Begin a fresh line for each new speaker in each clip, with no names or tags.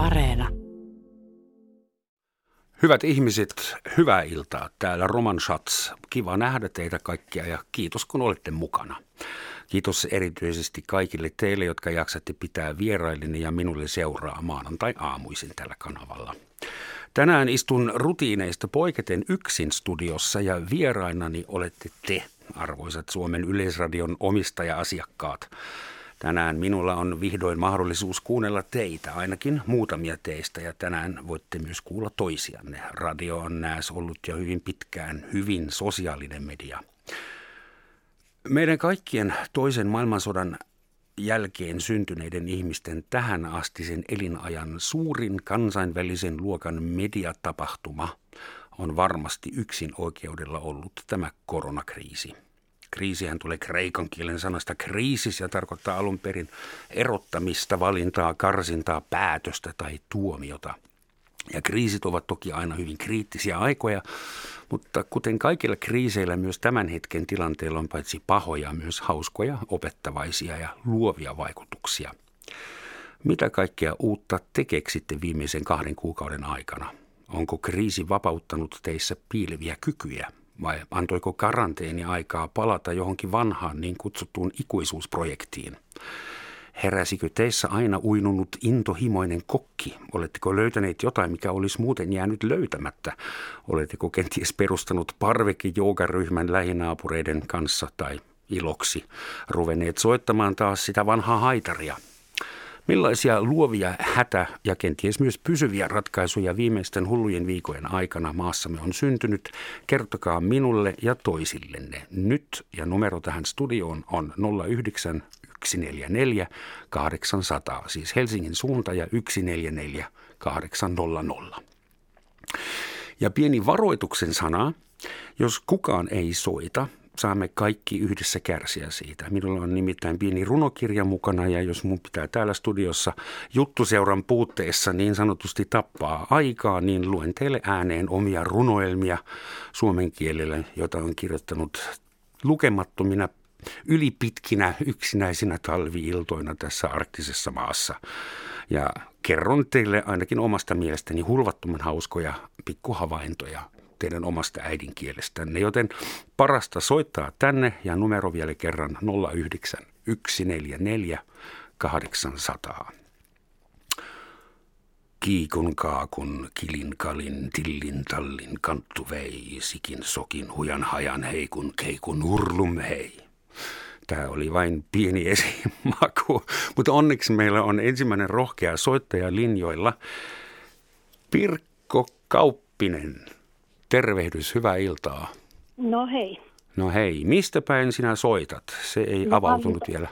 Areena.
Hyvät ihmiset, hyvää iltaa. Täällä Roman Schatz. Kiva nähdä teitä kaikkia ja kiitos kun olette mukana. Kiitos erityisesti kaikille teille, jotka jaksatte pitää vierailini ja minulle seuraa maanantai-aamuisin tällä kanavalla. Tänään istun rutiineista poiketen yksin studiossa ja vierainani olette te, arvoisat Suomen Yleisradion omistaja-asiakkaat. Tänään minulla on vihdoin mahdollisuus kuunnella teitä, ainakin muutamia teistä, ja tänään voitte myös kuulla toisianne. Radio on nääs ollut jo hyvin pitkään hyvin sosiaalinen media. Meidän kaikkien toisen maailmansodan jälkeen syntyneiden ihmisten tähän asti sen elinajan suurin kansainvälisen luokan mediatapahtuma on varmasti yksin oikeudella ollut tämä koronakriisi. Kriisihän tulee kreikan kielen sanasta kriisis ja tarkoittaa alun perin erottamista, valintaa, karsintaa, päätöstä tai tuomiota. Ja kriisit ovat toki aina hyvin kriittisiä aikoja, mutta kuten kaikilla kriiseillä myös tämän hetken tilanteella on paitsi pahoja, myös hauskoja, opettavaisia ja luovia vaikutuksia. Mitä kaikkea uutta te keksitte viimeisen kahden kuukauden aikana? Onko kriisi vapauttanut teissä piileviä kykyjä? Vai antoiko karanteeni aikaa palata johonkin vanhaan niin kutsuttuun ikuisuusprojektiin? Heräsikö teissä aina uinunut intohimoinen kokki? Oletteko löytäneet jotain, mikä olisi muuten jäänyt löytämättä? Oletteko kenties perustanut parvekejoogaryhmän lähinaapureiden kanssa tai iloksi ruvenneet soittamaan taas sitä vanhaa haitaria – Millaisia luovia hätä- ja kenties myös pysyviä ratkaisuja viimeisten hullujen viikojen aikana maassamme on syntynyt? Kertokaa minulle ja toisillenne nyt. Ja numero tähän studioon on 09 144 800, siis Helsingin suunta ja 144 800. Ja pieni varoituksen sana, jos kukaan ei soita – saamme kaikki yhdessä kärsiä siitä. Minulla on nimittäin pieni runokirja mukana ja jos mun pitää täällä studiossa juttuseuran puutteessa niin sanotusti tappaa aikaa, niin luen teille ääneen omia runoelmia suomen kielellä, joita on kirjoittanut lukemattomina ylipitkinä yksinäisinä talviiltoina tässä arktisessa maassa. Ja kerron teille ainakin omasta mielestäni hulvattoman hauskoja pikkuhavaintoja teidän omasta äidinkielestänne. Joten parasta soittaa tänne ja numero vielä kerran 09 144 800. Kiikun kaakun, kilin kalin, tillin tallin, kanttu vei, sikin sokin, hujan hajan heikun, keikun urlum hei. Tämä oli vain pieni esimaku, mutta onneksi meillä on ensimmäinen rohkea soittaja linjoilla. Pirkko Kauppinen, Tervehdys, hyvää iltaa.
No hei.
No hei, mistä päin sinä soitat? Se ei no, avautunut Vanta. vielä.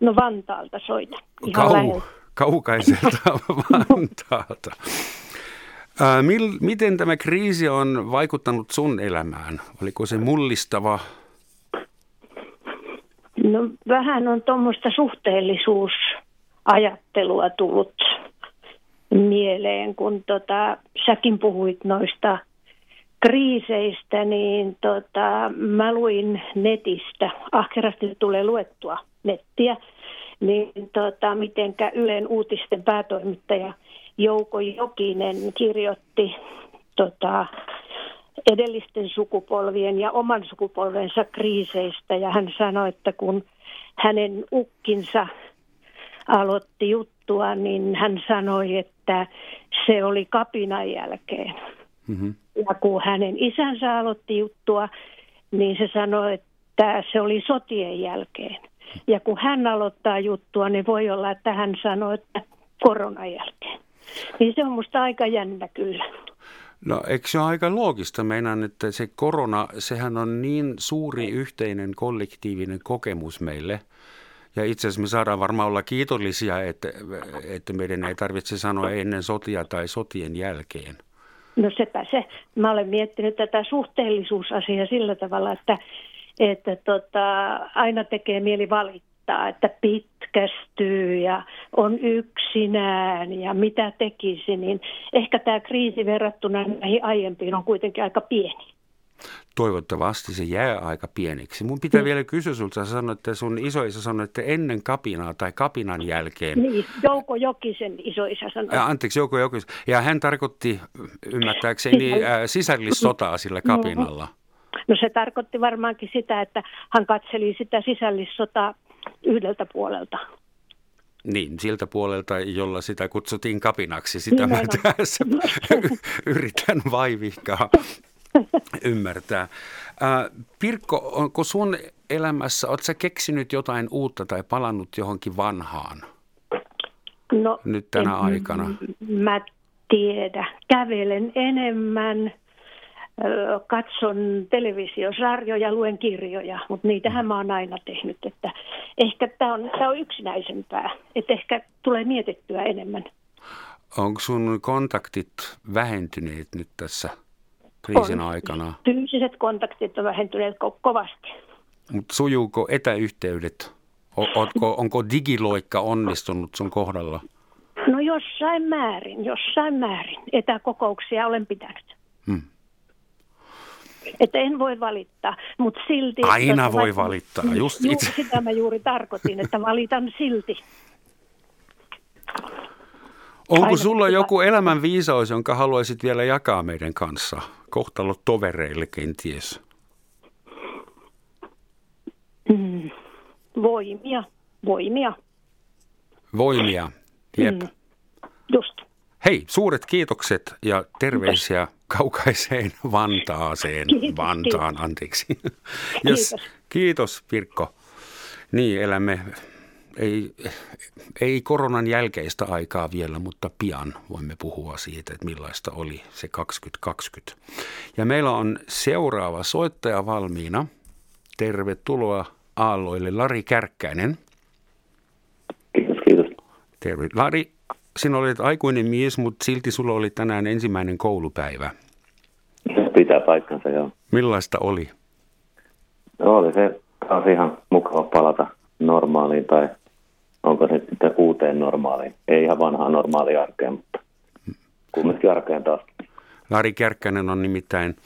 No Vantaalta soitan. Ihan Kau,
kaukaiselta Vantaalta. Ää, mil, miten tämä kriisi on vaikuttanut sun elämään? Oliko se mullistava?
No vähän on tuommoista suhteellisuusajattelua tullut mieleen, kun tota, säkin puhuit noista – kriiseistä, niin tota, mä luin netistä, ahkerasti tulee luettua nettiä, niin tota, mitenkä Ylen uutisten päätoimittaja Jouko Jokinen kirjoitti tota, edellisten sukupolvien ja oman sukupolvensa kriiseistä. Ja hän sanoi, että kun hänen ukkinsa aloitti juttua, niin hän sanoi, että se oli kapinan jälkeen. Mm-hmm. Ja kun hänen isänsä aloitti juttua, niin se sanoi, että se oli sotien jälkeen. Ja kun hän aloittaa juttua, niin voi olla, että hän sanoi, että koronan jälkeen. Niin se on musta aika jännä kyllä.
No eikö se ole aika loogista? Meinaan, että se korona, sehän on niin suuri yhteinen kollektiivinen kokemus meille. Ja itse asiassa me saadaan varmaan olla kiitollisia, että, että meidän ei tarvitse sanoa ennen sotia tai sotien jälkeen.
No sepä se. Mä olen miettinyt tätä suhteellisuusasiaa sillä tavalla, että, että tota, aina tekee mieli valittaa, että pitkästyy ja on yksinään ja mitä tekisi, niin ehkä tämä kriisi verrattuna näihin aiempiin on kuitenkin aika pieni.
Toivottavasti se jää aika pieneksi. Mun pitää mm. vielä kysyä sulta, sä sanoit, että sun isoisä sanoi, että ennen kapinaa tai kapinan jälkeen.
Niin, Jouko Jokisen isoisä sanoi.
Ja, anteeksi, Jouko Jokisen. Ja hän tarkoitti ymmärtääkseni Sisäll... sisällissotaa sillä kapinalla.
No se tarkoitti varmaankin sitä, että hän katseli sitä sisällissotaa yhdeltä puolelta.
Niin, siltä puolelta, jolla sitä kutsuttiin kapinaksi. Sitä niin, mä tässä yritän vaivihkaa ymmärtää. Pirkko, onko sun elämässä, oletko sä keksinyt jotain uutta tai palannut johonkin vanhaan
no,
nyt tänä en, aikana?
Mä tiedä. Kävelen enemmän, katson televisiosarjoja, luen kirjoja, mutta niitähän mä oon aina tehnyt. Että ehkä tämä on, tää on yksinäisempää, että ehkä tulee mietittyä enemmän.
Onko sun kontaktit vähentyneet nyt tässä kriisin on. aikana?
Fyysiset kontaktit on vähentyneet ko- kovasti.
Mutta sujuuko etäyhteydet? Ootko, onko digiloikka onnistunut sun kohdalla?
No jossain määrin, jossain määrin. Etäkokouksia olen pitänyt. Hmm. Että en voi valittaa, mutta silti...
Aina voi valittaa, just
itse. Sitä mä juuri tarkoitin, että valitan silti.
Onko Aina sulla joku elämän viisaus, jonka haluaisit vielä jakaa meidän kanssa? Kohtalo tovereille kenties.
Mm. Voimia, voimia.
Voimia, jep. Mm.
Just.
Hei, suuret kiitokset ja terveisiä Kiitos. kaukaiseen Vantaaseen. Kiitos, Vantaan, kiitos. anteeksi. Kiitos. kiitos Pirkko. Niin, elämme ei, ei koronan jälkeistä aikaa vielä, mutta pian voimme puhua siitä, että millaista oli se 2020. Ja meillä on seuraava soittaja valmiina. Tervetuloa Aalloille Lari Kärkkäinen.
Kiitos, kiitos.
Terve. Lari, sinä olet aikuinen mies, mutta silti sulla oli tänään ensimmäinen koulupäivä.
Pitää paikkansa, joo.
Millaista oli?
No, oli se taas ihan mukava palata normaaliin tai onko se sitten uuteen normaaliin. Ei ihan vanhaa normaalia arkeen, mutta kumminkin arkeen taas.
Lari Kärkkänen on nimittäin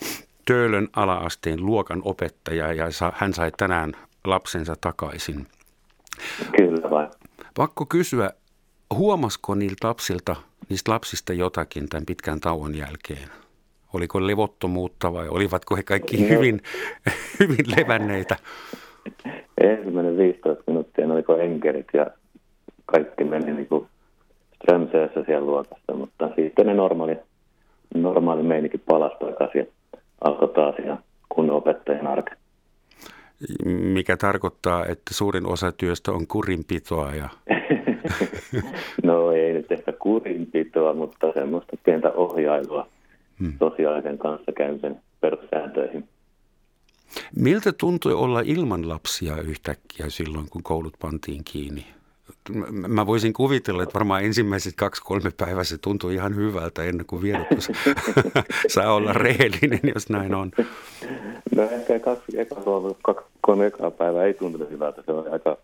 Töölön alaasteen luokan opettaja ja hän sai tänään lapsensa takaisin.
Kyllä vai.
Pakko kysyä, huomasko niiltä lapsilta, niistä lapsista jotakin tämän pitkän tauon jälkeen? Oliko levottomuutta vai olivatko he kaikki no. hyvin, hyvin levänneitä?
Ensimmäinen 15 minuuttia oliko enkerit ja kaikki meni niin kuin strömseessä siellä luokassa, mutta sitten ne normaali, normaali meininki palasi takaisin ja alkoi taas ja kun opettajan arke.
Mikä tarkoittaa, että suurin osa työstä on kurinpitoa ja...
no ei nyt ehkä kurinpitoa, mutta semmoista pientä ohjailua hmm. sosiaalisen kanssakäymisen perussääntöihin.
Miltä tuntui olla ilman lapsia yhtäkkiä silloin, kun koulut pantiin kiinni? Mä voisin kuvitella, että varmaan ensimmäiset kaksi-kolme päivää se tuntui ihan hyvältä ennen kuin vierotus saa olla rehellinen, jos näin on.
No ehkä kaksi, eka, kaksi päivää ei tuntunut hyvältä. Se oli aika,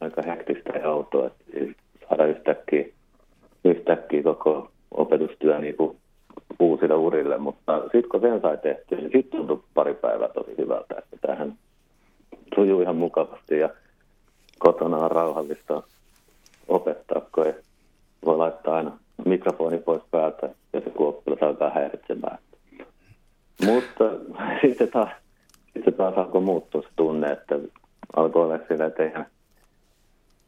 aika hektistä ja autoa, että saada yhtäkkiä, yhtäkkiä koko opetustyö niin uusille urille, mutta sitten kun sen sai tehtyä, niin sitten tuntui pari päivää tosi hyvältä, että tähän sujuu ihan mukavasti ja kotona on rauhallista opettaa, kun ei voi laittaa aina mikrofoni pois päältä ja se kuoppilas alkaa häiritsemään. Mutta sitten taas, sitten taas alkoi muuttua se tunne, että alkoi olla sillä, että eihän,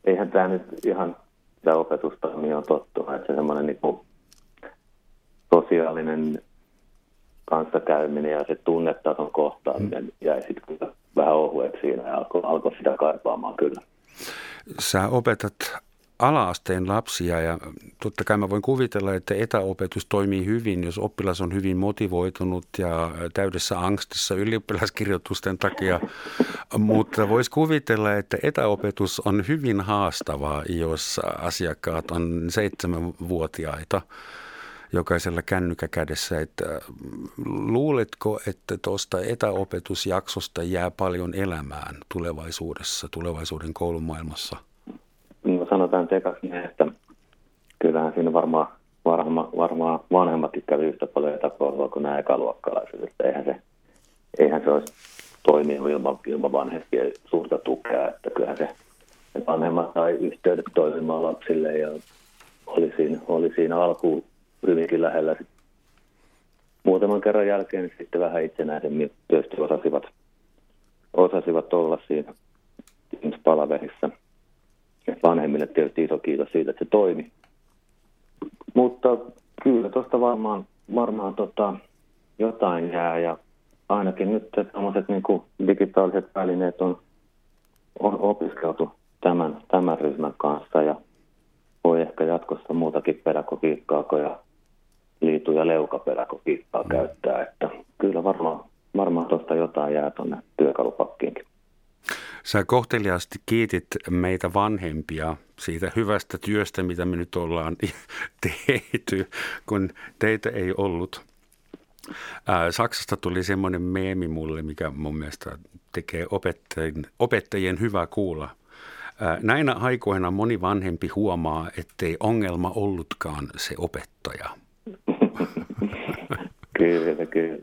eihän tämä nyt ihan tämä opetusta on tottu, että se semmoinen niin sosiaalinen kanssakäyminen ja se tunnetason kohtaaminen mm. jäi sitten kyllä vähän ohueksi siinä ja alkoi, alkoi sitä kaipaamaan kyllä.
Sä opetat alaasteen lapsia ja totta kai mä voin kuvitella, että etäopetus toimii hyvin, jos oppilas on hyvin motivoitunut ja täydessä angstissa ylioppilaskirjoitusten takia, mutta voisi kuvitella, että etäopetus on hyvin haastavaa, jos asiakkaat on seitsemänvuotiaita jokaisella kännykkä kädessä. Että luuletko, että tuosta etäopetusjaksosta jää paljon elämään tulevaisuudessa, tulevaisuuden koulumaailmassa?
Sanotaan tekaksi niin, että kyllähän siinä varmaan, varma, varmaan vanhemmatkin kävi yhtä paljon etäkoulua kuin nämä ekaluokkalaiset. Eihän se, eihän se olisi toiminut ilman, ilman vanhempien suurta tukea, että kyllähän se vanhemmat sai yhteydet toimimaan lapsille ja oli siinä, oli siinä alkuun hyvinkin lähellä. Muutaman kerran jälkeen niin sitten vähän itsenäisemmin tietysti osasivat, osasivat olla siinä palaverissa. Vanhemmille tietysti iso kiitos siitä, että se toimi. Mutta kyllä tuosta varmaan, varmaan tota, jotain jää ja ainakin nyt tämmöiset niin digitaaliset välineet on, on opiskeltu tämän, tämän ryhmän kanssa ja voi ehkä jatkossa muutakin pedagogiikkaa ja liitu- ja leukapedagogiikkaa mm. käyttää, että kyllä varmaan, varmaan tuosta jotain jää tuonne työkalupakkiinkin.
Sä kohteliaasti kiitit meitä vanhempia siitä hyvästä työstä, mitä me nyt ollaan tehty, kun teitä ei ollut. Saksasta tuli semmoinen meemi mulle, mikä mun mielestä tekee opettajien, opettajien hyvää kuulla. Näinä aikoina moni vanhempi huomaa, ettei ongelma ollutkaan se opettaja.
kyllä, kyllä.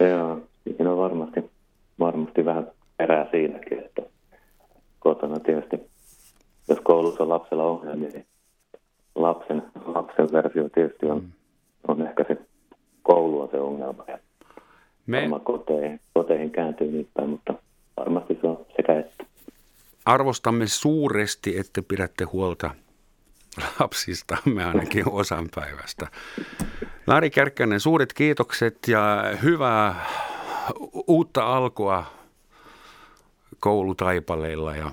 Joo, siinä on varmasti, varmasti vähän perää siinäkin, että kotona tietysti, jos koulussa on lapsella ongelmia, niin lapsen, lapsen versio tietysti on, mm. on ehkä se koulu on se ongelma. Ja Me... koteihin, koteihin kääntyy niin päin, mutta varmasti se on sekä että.
Arvostamme suuresti, että pidätte huolta lapsistamme ainakin osan päivästä. Lari Kärkkänen, suuret kiitokset ja hyvää uutta alkua koulutaipaleilla ja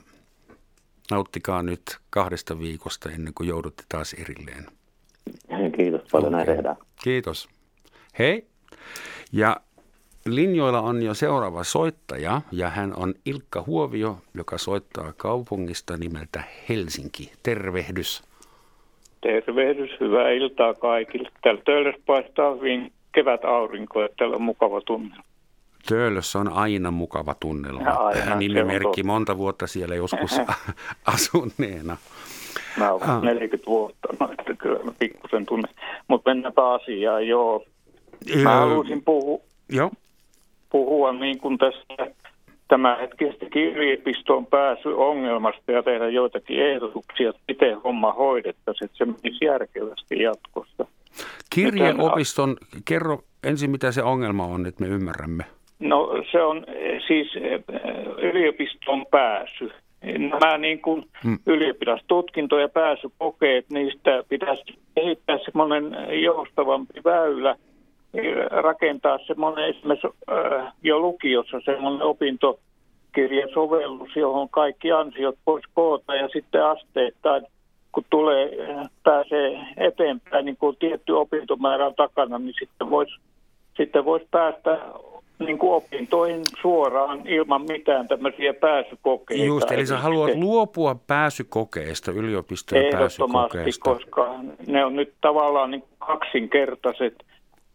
nauttikaa nyt kahdesta viikosta ennen kuin joudutte taas erilleen.
Kiitos paljon, okay. näin
Kiitos. Hei. Ja linjoilla on jo seuraava soittaja ja hän on Ilkka Huovio, joka soittaa kaupungista nimeltä Helsinki. Tervehdys.
Tervehdys, hyvää iltaa kaikille. Täällä Töölössä paistaa hyvin kevät aurinko, että täällä on mukava tunne.
Töölössä on aina mukava tunnelma. Aina, Nimimerkki monta vuotta siellä joskus asuneena.
Mä olen ah. 40 vuotta, no, että kyllä mä pikkusen tunne. Mutta mennäänpä asiaan, joo. Mä haluaisin puhua,
joo.
puhua niin kuin tästä tämänhetkisestä yliopistoon pääsy ongelmasta ja tehdä joitakin ehdotuksia, että miten homma hoidettaisiin, että se menisi järkevästi jatkossa.
Kirjeopiston, kerro ensin mitä se ongelma on, että me ymmärrämme.
No se on siis eh, yliopiston pääsy. Nämä niin kuin hmm. ylioppilastutkinto- ja pääsykokeet, niistä pitäisi kehittää semmoinen joustavampi väylä, rakentaa semmoinen esimerkiksi jo lukiossa semmoinen opintokirjasovellus, johon kaikki ansiot voisi koota ja sitten asteittain kun tulee, pääsee eteenpäin, niin kun tietty opintomäärä on takana, niin sitten voisi sitten vois päästä niin kuin opintoihin suoraan ilman mitään tämmöisiä pääsykokeita.
Just, eli sä haluat luopua pääsykokeista, yliopistojen pääsykokeista.
koska ne on nyt tavallaan niin kaksinkertaiset.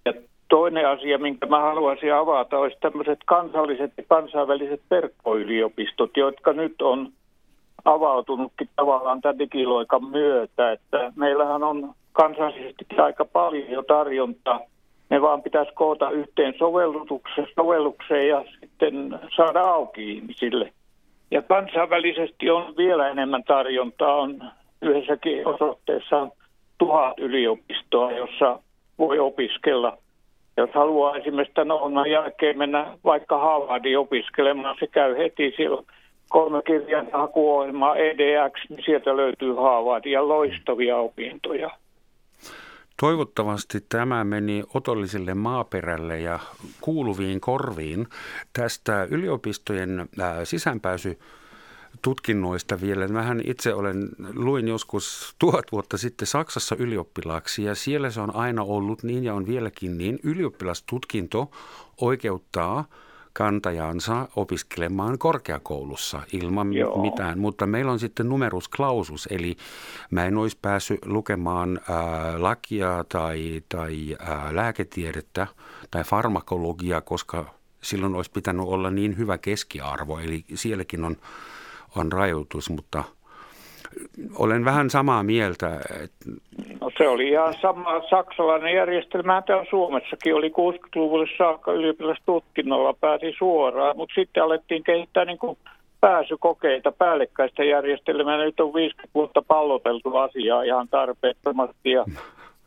Ja toinen asia, minkä mä haluaisin avata, olisi tämmöiset kansalliset ja kansainväliset verkkoyliopistot, jotka nyt on avautunutkin tavallaan tämän digiloikan myötä. Että meillähän on kansallisesti aika paljon jo tarjontaa ne vaan pitäisi koota yhteen sovellutukseen, sovellukseen ja sitten saada auki ihmisille. Ja kansainvälisesti on vielä enemmän tarjontaa. On yhdessäkin osoitteessa on tuhat yliopistoa, jossa voi opiskella. Jos haluaa esimerkiksi tämän jälkeen mennä vaikka Harvardiin opiskelemaan, se käy heti siellä kolme kirjan hakuohjelmaa EDX, niin sieltä löytyy Harvard ja loistavia opintoja.
Toivottavasti tämä meni otolliselle maaperälle ja kuuluviin korviin. Tästä yliopistojen sisäänpääsy tutkinnoista vielä. Mähän itse olen, luin joskus tuhat vuotta sitten Saksassa ylioppilaaksi ja siellä se on aina ollut niin ja on vieläkin niin. Ylioppilastutkinto oikeuttaa – kantajansa opiskelemaan korkeakoulussa ilman Joo. mitään, mutta meillä on sitten numerus clausus, eli mä en olisi päässyt lukemaan ää, lakia tai, tai ää, lääketiedettä tai farmakologiaa, koska silloin olisi pitänyt olla niin hyvä keskiarvo, eli sielläkin on, on rajoitus, mutta olen vähän samaa mieltä.
No se oli ihan sama saksalainen järjestelmä. Täällä Suomessakin oli 60-luvulle saakka ylioppilastutkinnolla pääsi suoraan, mutta sitten alettiin kehittää niin kuin pääsykokeita päällekkäistä järjestelmää. Nyt on 50 vuotta palloteltu asiaa ihan tarpeettomasti ja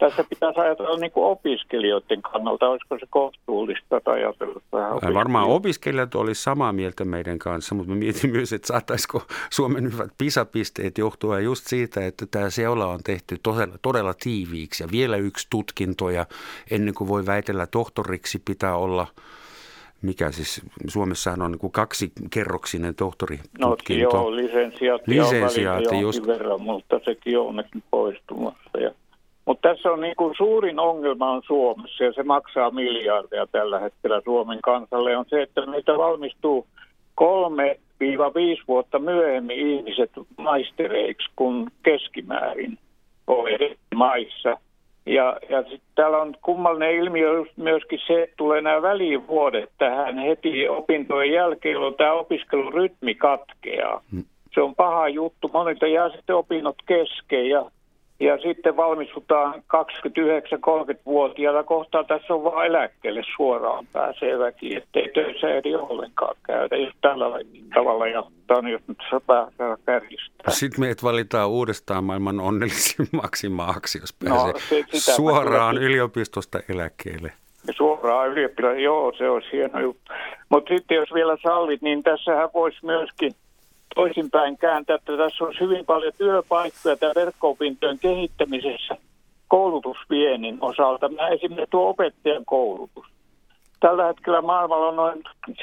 tässä pitäisi ajatella niin kuin opiskelijoiden kannalta, olisiko se kohtuullista tai ajatella vähän
Varmaan opiskelijat olisi samaa mieltä meidän kanssa, mutta mietin myös, että saataisiko Suomen hyvät pisapisteet johtua just siitä, että tämä seula on tehty todella, todella tiiviiksi ja vielä yksi tutkinto ja ennen kuin voi väitellä tohtoriksi pitää olla mikä siis Suomessahan on niin kuin kaksikerroksinen tohtoritutkinto.
No joo, lisensiaatti, lisensiaatti on just... verran, mutta sekin on poistumassa. Ja mutta tässä on niin kuin suurin ongelma on Suomessa ja se maksaa miljardia tällä hetkellä Suomen kansalle on se, että meitä valmistuu kolme viiva viisi vuotta myöhemmin ihmiset maistereiksi kuin keskimäärin maissa. Ja, ja sitten täällä on kummallinen ilmiö myöskin se, että tulee nämä välivuodet tähän heti opintojen jälkeen, jolloin tämä opiskelurytmi katkeaa. Hmm. Se on paha juttu. Monilta jää sitten opinnot kesken ja ja sitten valmistutaan 29-30-vuotiaana kohtaan. Tässä on vain eläkkeelle suoraan pääsee väki, ettei töissä eri ollenkaan käydä. Jos tällä tavalla jatkaa, niin jos nyt pääsee kärjistää.
Sitten meidät valitaan uudestaan maailman onnellisimmaksi maaksi, jos no, pääsee no, se, suoraan yliopistosta eläkkeelle.
Suoraan ylioppilas, joo, se olisi hieno juttu. Mutta sitten jos vielä sallit, niin tässähän voisi myöskin – toisinpäin kääntää, että tässä on hyvin paljon työpaikkoja tämä verkko-opintojen kehittämisessä koulutusviennin osalta. Mä esimerkiksi tuo opettajan koulutus. Tällä hetkellä maailmalla on noin 7-8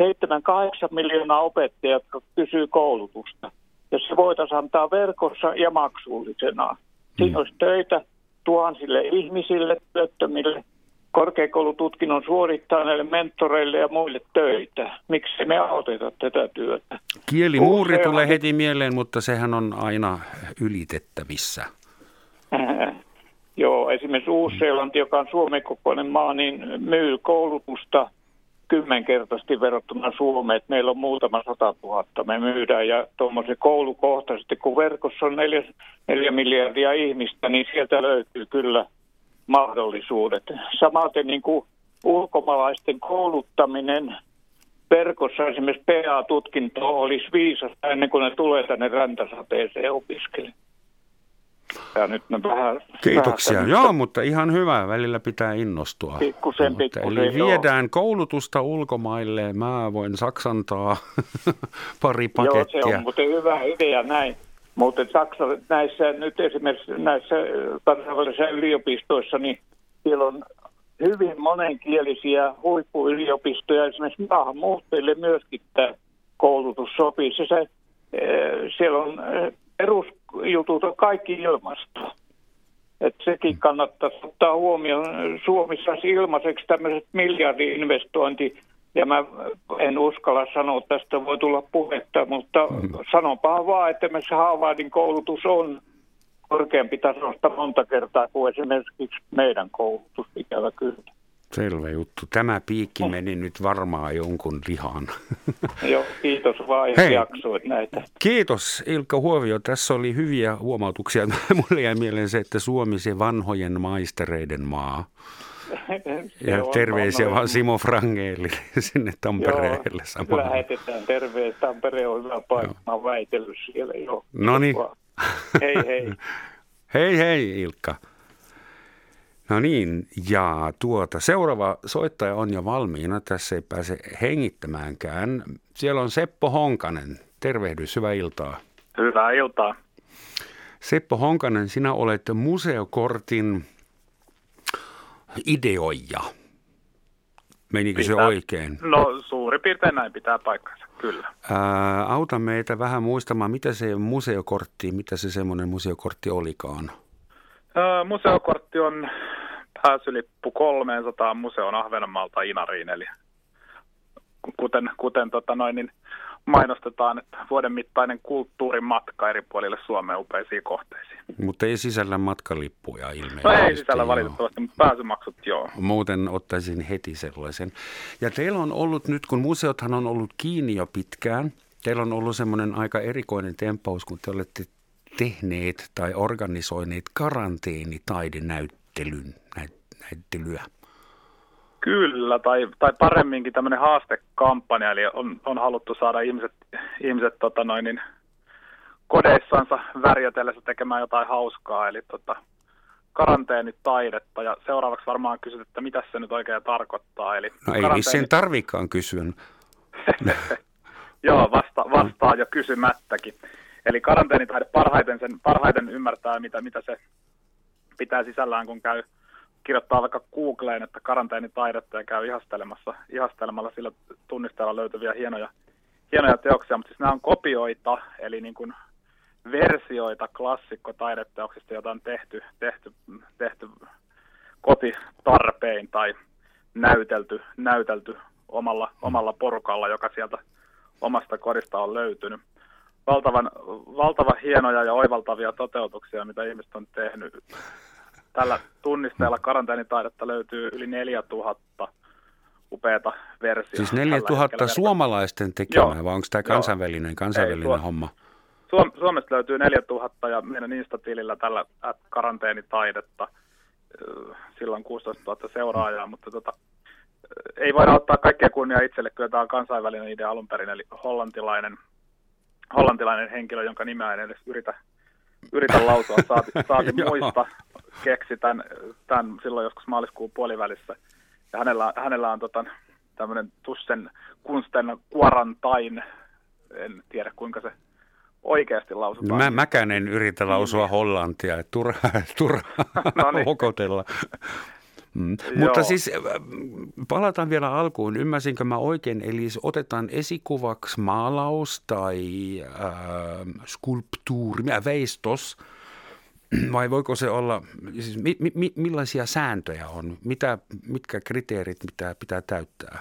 miljoonaa opettajaa, jotka kysyy koulutusta. Ja se voitaisiin antaa verkossa ja maksullisena. Siinä mm. olisi töitä tuhansille ihmisille, työttömille – korkeakoulututkinnon suorittaneille mentoreille ja muille töitä. Miksi me auteta tätä työtä?
Kielimuuri Usein... tulee heti mieleen, mutta sehän on aina ylitettävissä.
Joo, esimerkiksi Uusi-Seelanti, joka on Suomen kokoinen maa, niin myy koulutusta kymmenkertaisesti verrattuna Suomeen. Meillä on muutama sata tuhatta me myydään ja tuommoisen koulukohtaisesti, kun verkossa on neljä, neljä miljardia ihmistä, niin sieltä löytyy kyllä – mahdollisuudet. Samaten niin kuin ulkomaalaisten kouluttaminen verkossa esimerkiksi PA-tutkinto olisi viisasta ennen kuin ne tulee tänne räntäsateeseen opiskelemaan. Ja nyt vähän...
Kiitoksia. Vähän joo, mutta ihan hyvä. Välillä pitää innostua.
Pikkusen, pikkusen,
Eli viedään joo. koulutusta ulkomaille. Mä voin saksantaa pari pakettia.
Joo, se on mutta hyvä idea näin. Mutta Saksa näissä nyt esimerkiksi näissä kansainvälisissä yliopistoissa, niin siellä on hyvin monenkielisiä huippuyliopistoja. Esimerkiksi maahanmuuttajille myöskin tämä koulutus sopii. Se, se, siellä on perusjutut on kaikki ilmasto. Et sekin kannattaa ottaa huomioon. Suomi saisi ilmaiseksi tämmöiset miljardi-investointi ja mä en uskalla sanoa, että tästä voi tulla puhetta, mutta mm. sanonpa vaan, että esimerkiksi Harvardin koulutus on korkeampi tasosta monta kertaa kuin esimerkiksi meidän koulutus, ikävä kyllä.
Selvä juttu. Tämä piikki meni nyt varmaan jonkun lihaan.
Joo, kiitos vaan, että jaksoit näitä.
Kiitos Ilkka Huovio. Tässä oli hyviä huomautuksia. Mulle jäi mieleen se, että Suomi se vanhojen maistereiden maa. Ja terveisiä vaan Simo Frangeeli sinne Tampereelle
samalla. Lähetetään terveet. Tampere on hyvä paikka. Mä oon väitellyt siellä jo.
No niin.
Hei hei.
hei hei Ilkka. No niin, ja tuota, seuraava soittaja on jo valmiina. Tässä ei pääse hengittämäänkään. Siellä on Seppo Honkanen. Tervehdys, hyvää iltaa.
Hyvää iltaa.
Seppo Honkanen, sinä olet museokortin ideoija. Menikö pitää, se oikein?
No suuri piirtein näin pitää paikkansa, kyllä.
Ää, auta meitä vähän muistamaan, mitä se museokortti, mitä se semmoinen museokortti olikaan?
Ää, museokortti on pääsylippu 300 museon Ahvenanmaalta Inariin, eli kuten, kuten tota noin, niin mainostetaan, että vuoden mittainen kulttuurimatka eri puolille Suomeen upeisiin kohteisiin.
Mutta ei sisällä matkalippuja ilmeisesti.
No ei sisällä joo. valitettavasti, mutta pääsymaksut joo.
Muuten ottaisin heti sellaisen. Ja teillä on ollut nyt, kun museothan on ollut kiinni jo pitkään, teillä on ollut semmoinen aika erikoinen tempaus, kun te olette tehneet tai organisoineet karanteenitaidenäyttelyn, näyttelyä?
Kyllä, tai, tai paremminkin tämmöinen haastekampanja, eli on, on haluttu saada ihmiset, ihmiset tota noin, niin kodeissansa värjötellessä tekemään jotain hauskaa, eli tota, karanteenitaidetta, ja seuraavaksi varmaan kysyt, että mitä se nyt oikein tarkoittaa. Eli
no ei karanteeni... sen tarvikaan kysyä.
Joo, vasta, vastaa jo kysymättäkin. Eli karanteenitaide parhaiten, sen, parhaiten ymmärtää, mitä, mitä se pitää sisällään, kun käy kirjoittaa vaikka Googleen, että karanteenitaidetta ja käy ihastelemassa, ihastelemalla sillä tunnisteella löytyviä hienoja, hienoja teoksia, mutta siis nämä on kopioita, eli niin kuin versioita klassikko-taideteoksista, joita on tehty, tehty, tehty kotitarpein tai näytelty, näytelty omalla, omalla porukalla, joka sieltä omasta kodista on löytynyt. Valtavan, valtavan hienoja ja oivaltavia toteutuksia, mitä ihmiset on tehnyt. Tällä tunnisteella karanteenitaidetta löytyy yli 4000 upeata versiota.
Siis 4000 suomalaisten tekemää, vai onko tämä kansainvälinen, kansainvälinen Ei, homma?
Suom- Suomesta löytyy 4000 ja meidän Insta-tilillä tällä karanteenitaidetta. Silloin 16 000 seuraajaa, mutta tota, ei voida ottaa kaikkea kunnia itselle. Kyllä tämä on kansainvälinen idea alun perin, eli hollantilainen, hollantilainen henkilö, jonka nimeä en edes yritä, yritä lausua, saati, saati muista, keksi tämän, tämän silloin joskus maaliskuun puolivälissä. Ja hänellä, hänellä on tota, tämmöinen Tussen kunsten quarantine, en tiedä kuinka se oikeasti lausutaan.
Mä, mäkään en yritä lausua niin. hollantia, että turha, turha no niin. hokotella. Mm. Mutta siis äh, palataan vielä alkuun. Ymmärsinkö mä oikein? Eli otetaan esikuvaksi maalaus tai äh, skulptuuri, veistos, vai voiko se olla, siis mi, mi, millaisia sääntöjä on? Mitä, mitkä kriteerit pitää, pitää täyttää,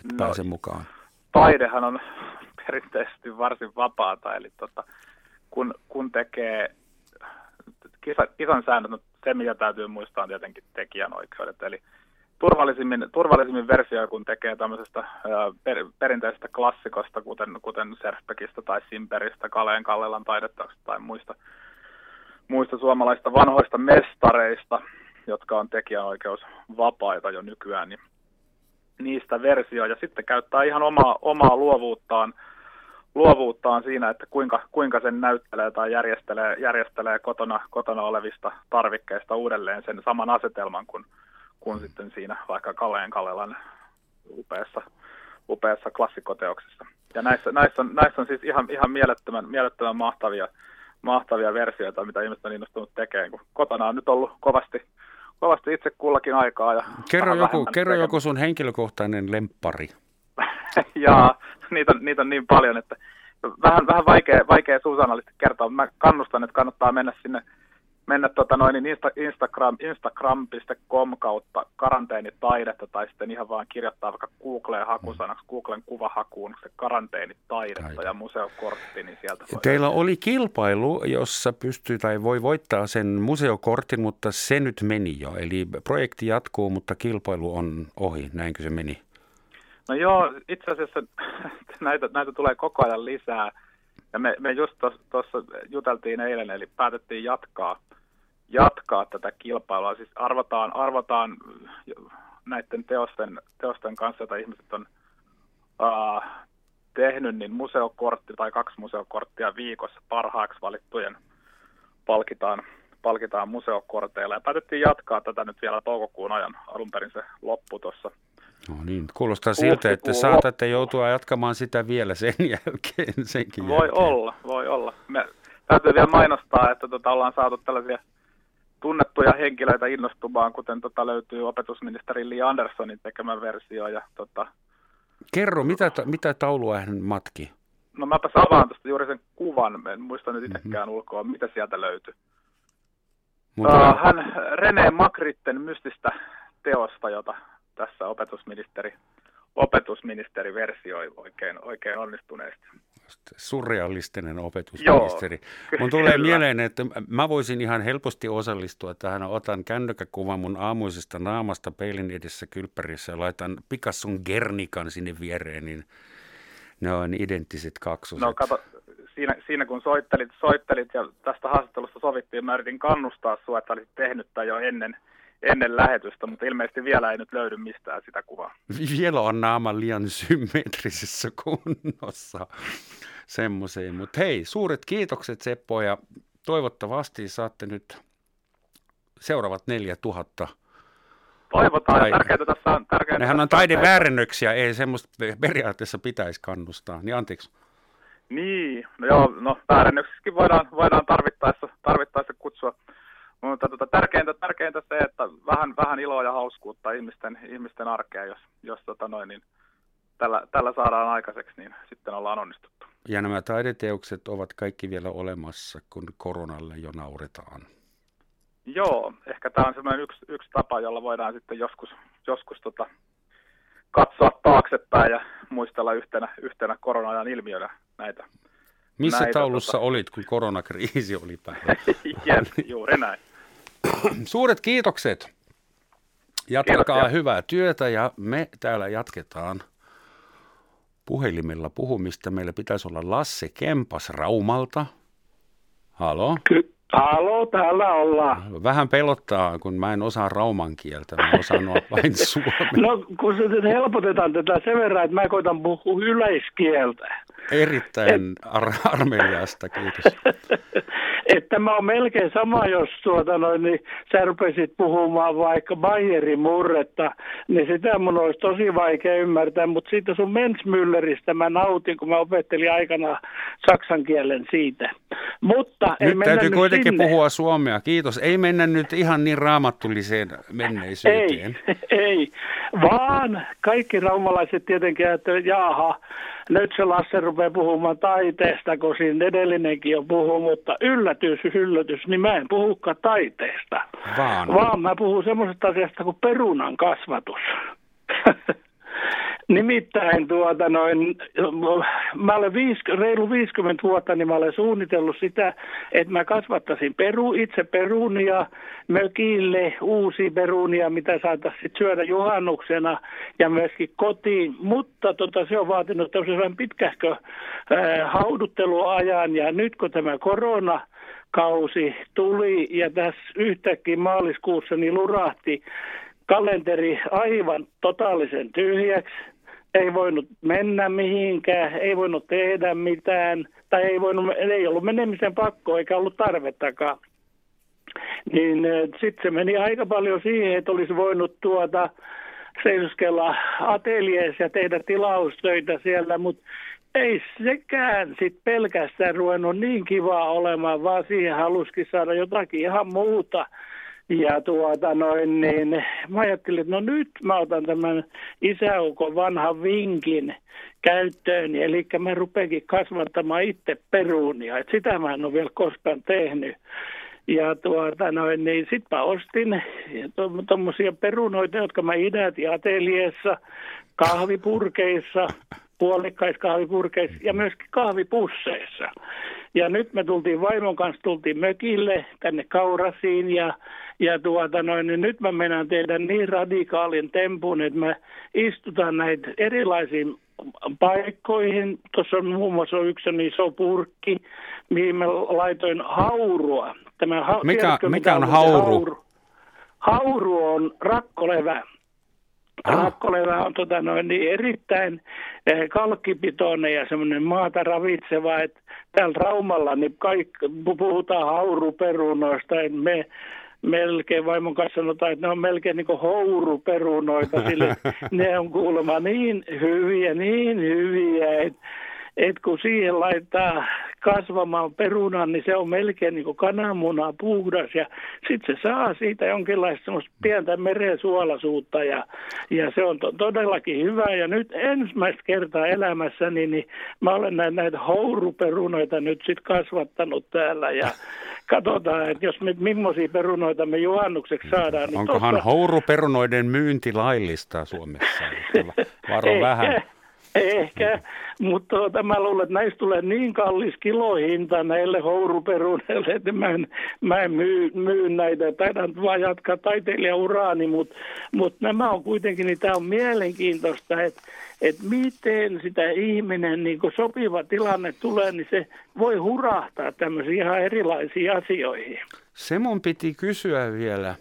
että no, pääsee mukaan?
Taidehan on perinteisesti varsin vapaata, eli tota, kun, kun tekee kisa, kisan säännöt, no se mitä täytyy muistaa on tietenkin tekijänoikeudet, eli turvallisimmin, turvallisimmin versio, kun tekee tämmöisestä per, perinteisestä klassikosta, kuten, kuten Serspekistä tai Simperistä, Kaleen Kallelan taidetta tai muista, muista suomalaista vanhoista mestareista, jotka on tekijänoikeusvapaita jo nykyään, niin niistä versio ja sitten käyttää ihan omaa, omaa luovuuttaan – luovuuttaan siinä, että kuinka, kuinka sen näyttelee tai järjestelee, järjestelee kotona, kotona olevista tarvikkeista uudelleen sen saman asetelman kuin, kuin sitten siinä vaikka Kalleen Kallelan upeassa, upeassa klassikoteoksessa. Ja näissä, näissä, on, näissä on siis ihan, ihan mielettömän, mielettömän mahtavia, mahtavia versioita, mitä ihmiset on innostunut tekemään, kun kotona on nyt ollut kovasti, kovasti itse kullakin aikaa. Ja
kerro joku, kerro joku sun henkilökohtainen lemppari.
ja niitä, on, niitä on niin paljon, että vähän, vähän vaikea, vaikea suusanallisesti kertoa. Mä kannustan, että kannattaa mennä sinne mennä tota noin, niin Insta, Instagram, instagram.com kautta karanteenitaidetta tai sitten ihan vaan kirjoittaa vaikka Googleen hakusanaksi, Googlen kuvahakuun se karanteenitaidetta Taide. ja museokortti, niin sieltä voi...
Teillä oli kilpailu, jossa pystyy tai voi voittaa sen museokortin, mutta se nyt meni jo. Eli projekti jatkuu, mutta kilpailu on ohi, näinkö se meni?
No joo, itse asiassa näitä, näitä tulee koko ajan lisää. Ja me, me just tuossa juteltiin eilen, eli päätettiin jatkaa, jatkaa tätä kilpailua. Siis arvotaan, arvotaan näiden teosten, teosten kanssa, joita ihmiset on uh, tehnyt, niin museokortti tai kaksi museokorttia viikossa parhaaksi valittujen palkitaan, palkitaan museokorteilla. Ja päätettiin jatkaa tätä nyt vielä toukokuun ajan. Alun perin se loppu tuossa
No niin, kuulostaa siltä, että saatatte joutua jatkamaan sitä vielä sen jälkeen. Senkin
voi
jälkeen.
olla, voi olla. Me täytyy vielä mainostaa, että tota, ollaan saatu tällaisia tunnettuja henkilöitä innostumaan, kuten tota, löytyy opetusministeri Li Anderssonin tekemä versio. Ja, tota,
Kerro, mitä, mitä taulua hän matki?
No mäpä avaan tuosta juuri sen kuvan, en muista nyt itsekään mm-hmm. ulkoa, mitä sieltä löytyy. Mutta... Uh, hän René Makritten mystistä teosta, jota tässä opetusministeri, opetusministeri versioi oikein, oikein onnistuneesti.
Surrealistinen opetusministeri. Joo, mun tulee mieleen, että mä voisin ihan helposti osallistua tähän. Otan kännykkäkuvan mun aamuisesta naamasta peilin edessä kylppärissä ja laitan Picasson Gernikan sinne viereen, niin ne on identtiset kaksoset.
No kato, siinä, siinä kun soittelit, soittelit ja tästä haastattelusta sovittiin, mä yritin kannustaa sinua, että olisit tehnyt tämän jo ennen, ennen lähetystä, mutta ilmeisesti vielä ei nyt löydy mistään sitä kuvaa.
Vielä on naama liian symmetrisessä kunnossa semmoiseen. Mutta hei, suuret kiitokset Seppo ja toivottavasti saatte nyt seuraavat neljä tuhatta
Toivotaan, tai, tärkeintä tässä on... Tärkeintä
nehän on taideväärennöksiä, ei semmoista periaatteessa pitäisi kannustaa, niin anteeksi.
Niin, no joo, no väärennöksissäkin voidaan, voidaan tarvittaessa, tarvittaessa kutsua. Mutta tota, tärkeintä, tärkeintä se, että vähän, vähän iloa ja hauskuutta ihmisten, ihmisten arkeen, jos, jos tota noin, niin tällä, tällä saadaan aikaiseksi, niin sitten ollaan onnistuttu.
Ja nämä taideteokset ovat kaikki vielä olemassa, kun koronalle jo nauretaan.
Joo, ehkä tämä on semmoinen yksi, yksi tapa, jolla voidaan sitten joskus, joskus tota, katsoa taaksepäin ja muistella yhtenä, yhtenä korona-ajan ilmiönä näitä.
Missä
näitä,
taulussa tota... olit, kun koronakriisi oli päällä?
Jep, juuri näin.
Suuret kiitokset. Jatkakaa Kiitoksia. hyvää työtä ja me täällä jatketaan puhelimella puhumista. Meillä pitäisi olla Lasse Kempas Raumalta. Halo?
Ky- Halo, täällä ollaan.
Vähän pelottaa, kun mä en osaa rauman kieltä, mä osaan vain suomea.
No, kun se helpotetaan tätä sen verran, että mä koitan puhua yleiskieltä.
Erittäin ar- armeliasta, kiitos.
että mä oon melkein sama, jos tuota noin, niin sä rupesit puhumaan vaikka Bayerin murretta, niin sitä mun olisi tosi vaikea ymmärtää, mutta siitä sun Mensmülleristä mä nautin, kun mä opettelin aikana saksan kielen siitä. Mutta
nyt
ei
täytyy
nyt
kuitenkin
sinne.
puhua suomea, kiitos. Ei mennä nyt ihan niin raamattuliseen menneisyyteen.
Ei, ei, vaan kaikki raumalaiset tietenkin, että jaaha, nyt se Lasse rupeaa puhumaan taiteesta, kun siinä edellinenkin jo puhuu, mutta yllätys, yllätys, niin mä en puhukaan taiteesta.
Vaan.
Vaan mä puhun semmoisesta asiasta kuin perunan kasvatus. Nimittäin tuota noin, mä olen viis, reilu 50 vuotta, niin mä olen suunnitellut sitä, että mä kasvattaisin peru, itse perunia mökille, uusi perunia, mitä saataisiin syödä juhannuksena ja myöskin kotiin. Mutta tota, se on vaatinut tämmöisen pitkähkö äh, haudutteluajan ja nyt kun tämä korona kausi tuli ja tässä yhtäkkiä maaliskuussa niin lurahti kalenteri aivan totaalisen tyhjäksi ei voinut mennä mihinkään, ei voinut tehdä mitään, tai ei, voinut, ei ollut menemisen pakko eikä ollut tarvettakaan. Niin sitten se meni aika paljon siihen, että olisi voinut tuota seisoskella ateljeessa ja tehdä tilaustöitä siellä, mutta ei sekään sitten pelkästään ruvennut niin kivaa olemaan, vaan siihen halusikin saada jotakin ihan muuta – ja tuota noin, niin mä ajattelin, että no nyt mä otan tämän isäukon vanhan vinkin käyttöön, eli mä rupeakin kasvattamaan itse peruunia. Et sitä mä en ole vielä koskaan tehnyt. Ja tuota noin, niin sit mä ostin tuommoisia perunoita, jotka mä idätin ateliessa, kahvipurkeissa, puolikkaiskahvipurkeissa ja myöskin kahvipusseissa. Ja nyt me tultiin vaimon kanssa, tultiin mökille tänne Kaurasiin ja ja tuota noin, niin nyt mä menen tehdä niin radikaalin tempun, että mä istutan näitä erilaisiin paikkoihin. Tuossa on muun muassa yksi iso purkki, mihin mä laitoin haurua.
Tämä ha- mikä, tiedätkö, mikä on hauru? hauru?
Hauru on rakkolevä. Ah. Rakkolevä on tota noin, niin erittäin eh, kalkkipitoinen ja semmoinen maata ravitseva, että täällä Raumalla niin kaikki, puhutaan hauruperunoista, että me melkein vaimon kanssa sanotaan, että ne on melkein niin kuin houruperunoita, sille ne on kuulemma niin hyviä, niin hyviä, että et kun siihen laittaa kasvamaan perunan, niin se on melkein niin kuin kananmuna puhdas ja sitten se saa siitä jonkinlaista semmoista pientä merensuolaisuutta ja, ja se on to- todellakin hyvä. Ja nyt ensimmäistä kertaa elämässäni niin mä olen näitä, näitä houruperunoita nyt sitten kasvattanut täällä ja katsotaan, että jos me, millaisia perunoita me juhannukseksi saadaan. Niin
Onkohan tosta... houruperunoiden myynti laillista Suomessa? Varo vähän.
Ehkä, mutta tuota, mä luulen, että näistä tulee niin kallis kilohinta näille houruperuneille, että mä en, mä en myy, myy näitä. Taidan vaan jatkaa taiteilijauraani, mutta, mutta nämä on kuitenkin, niin tämä on mielenkiintoista, että, että miten sitä ihminen niin kun sopiva tilanne tulee, niin se voi hurahtaa tämmöisiin ihan erilaisiin asioihin.
Se mun piti kysyä vielä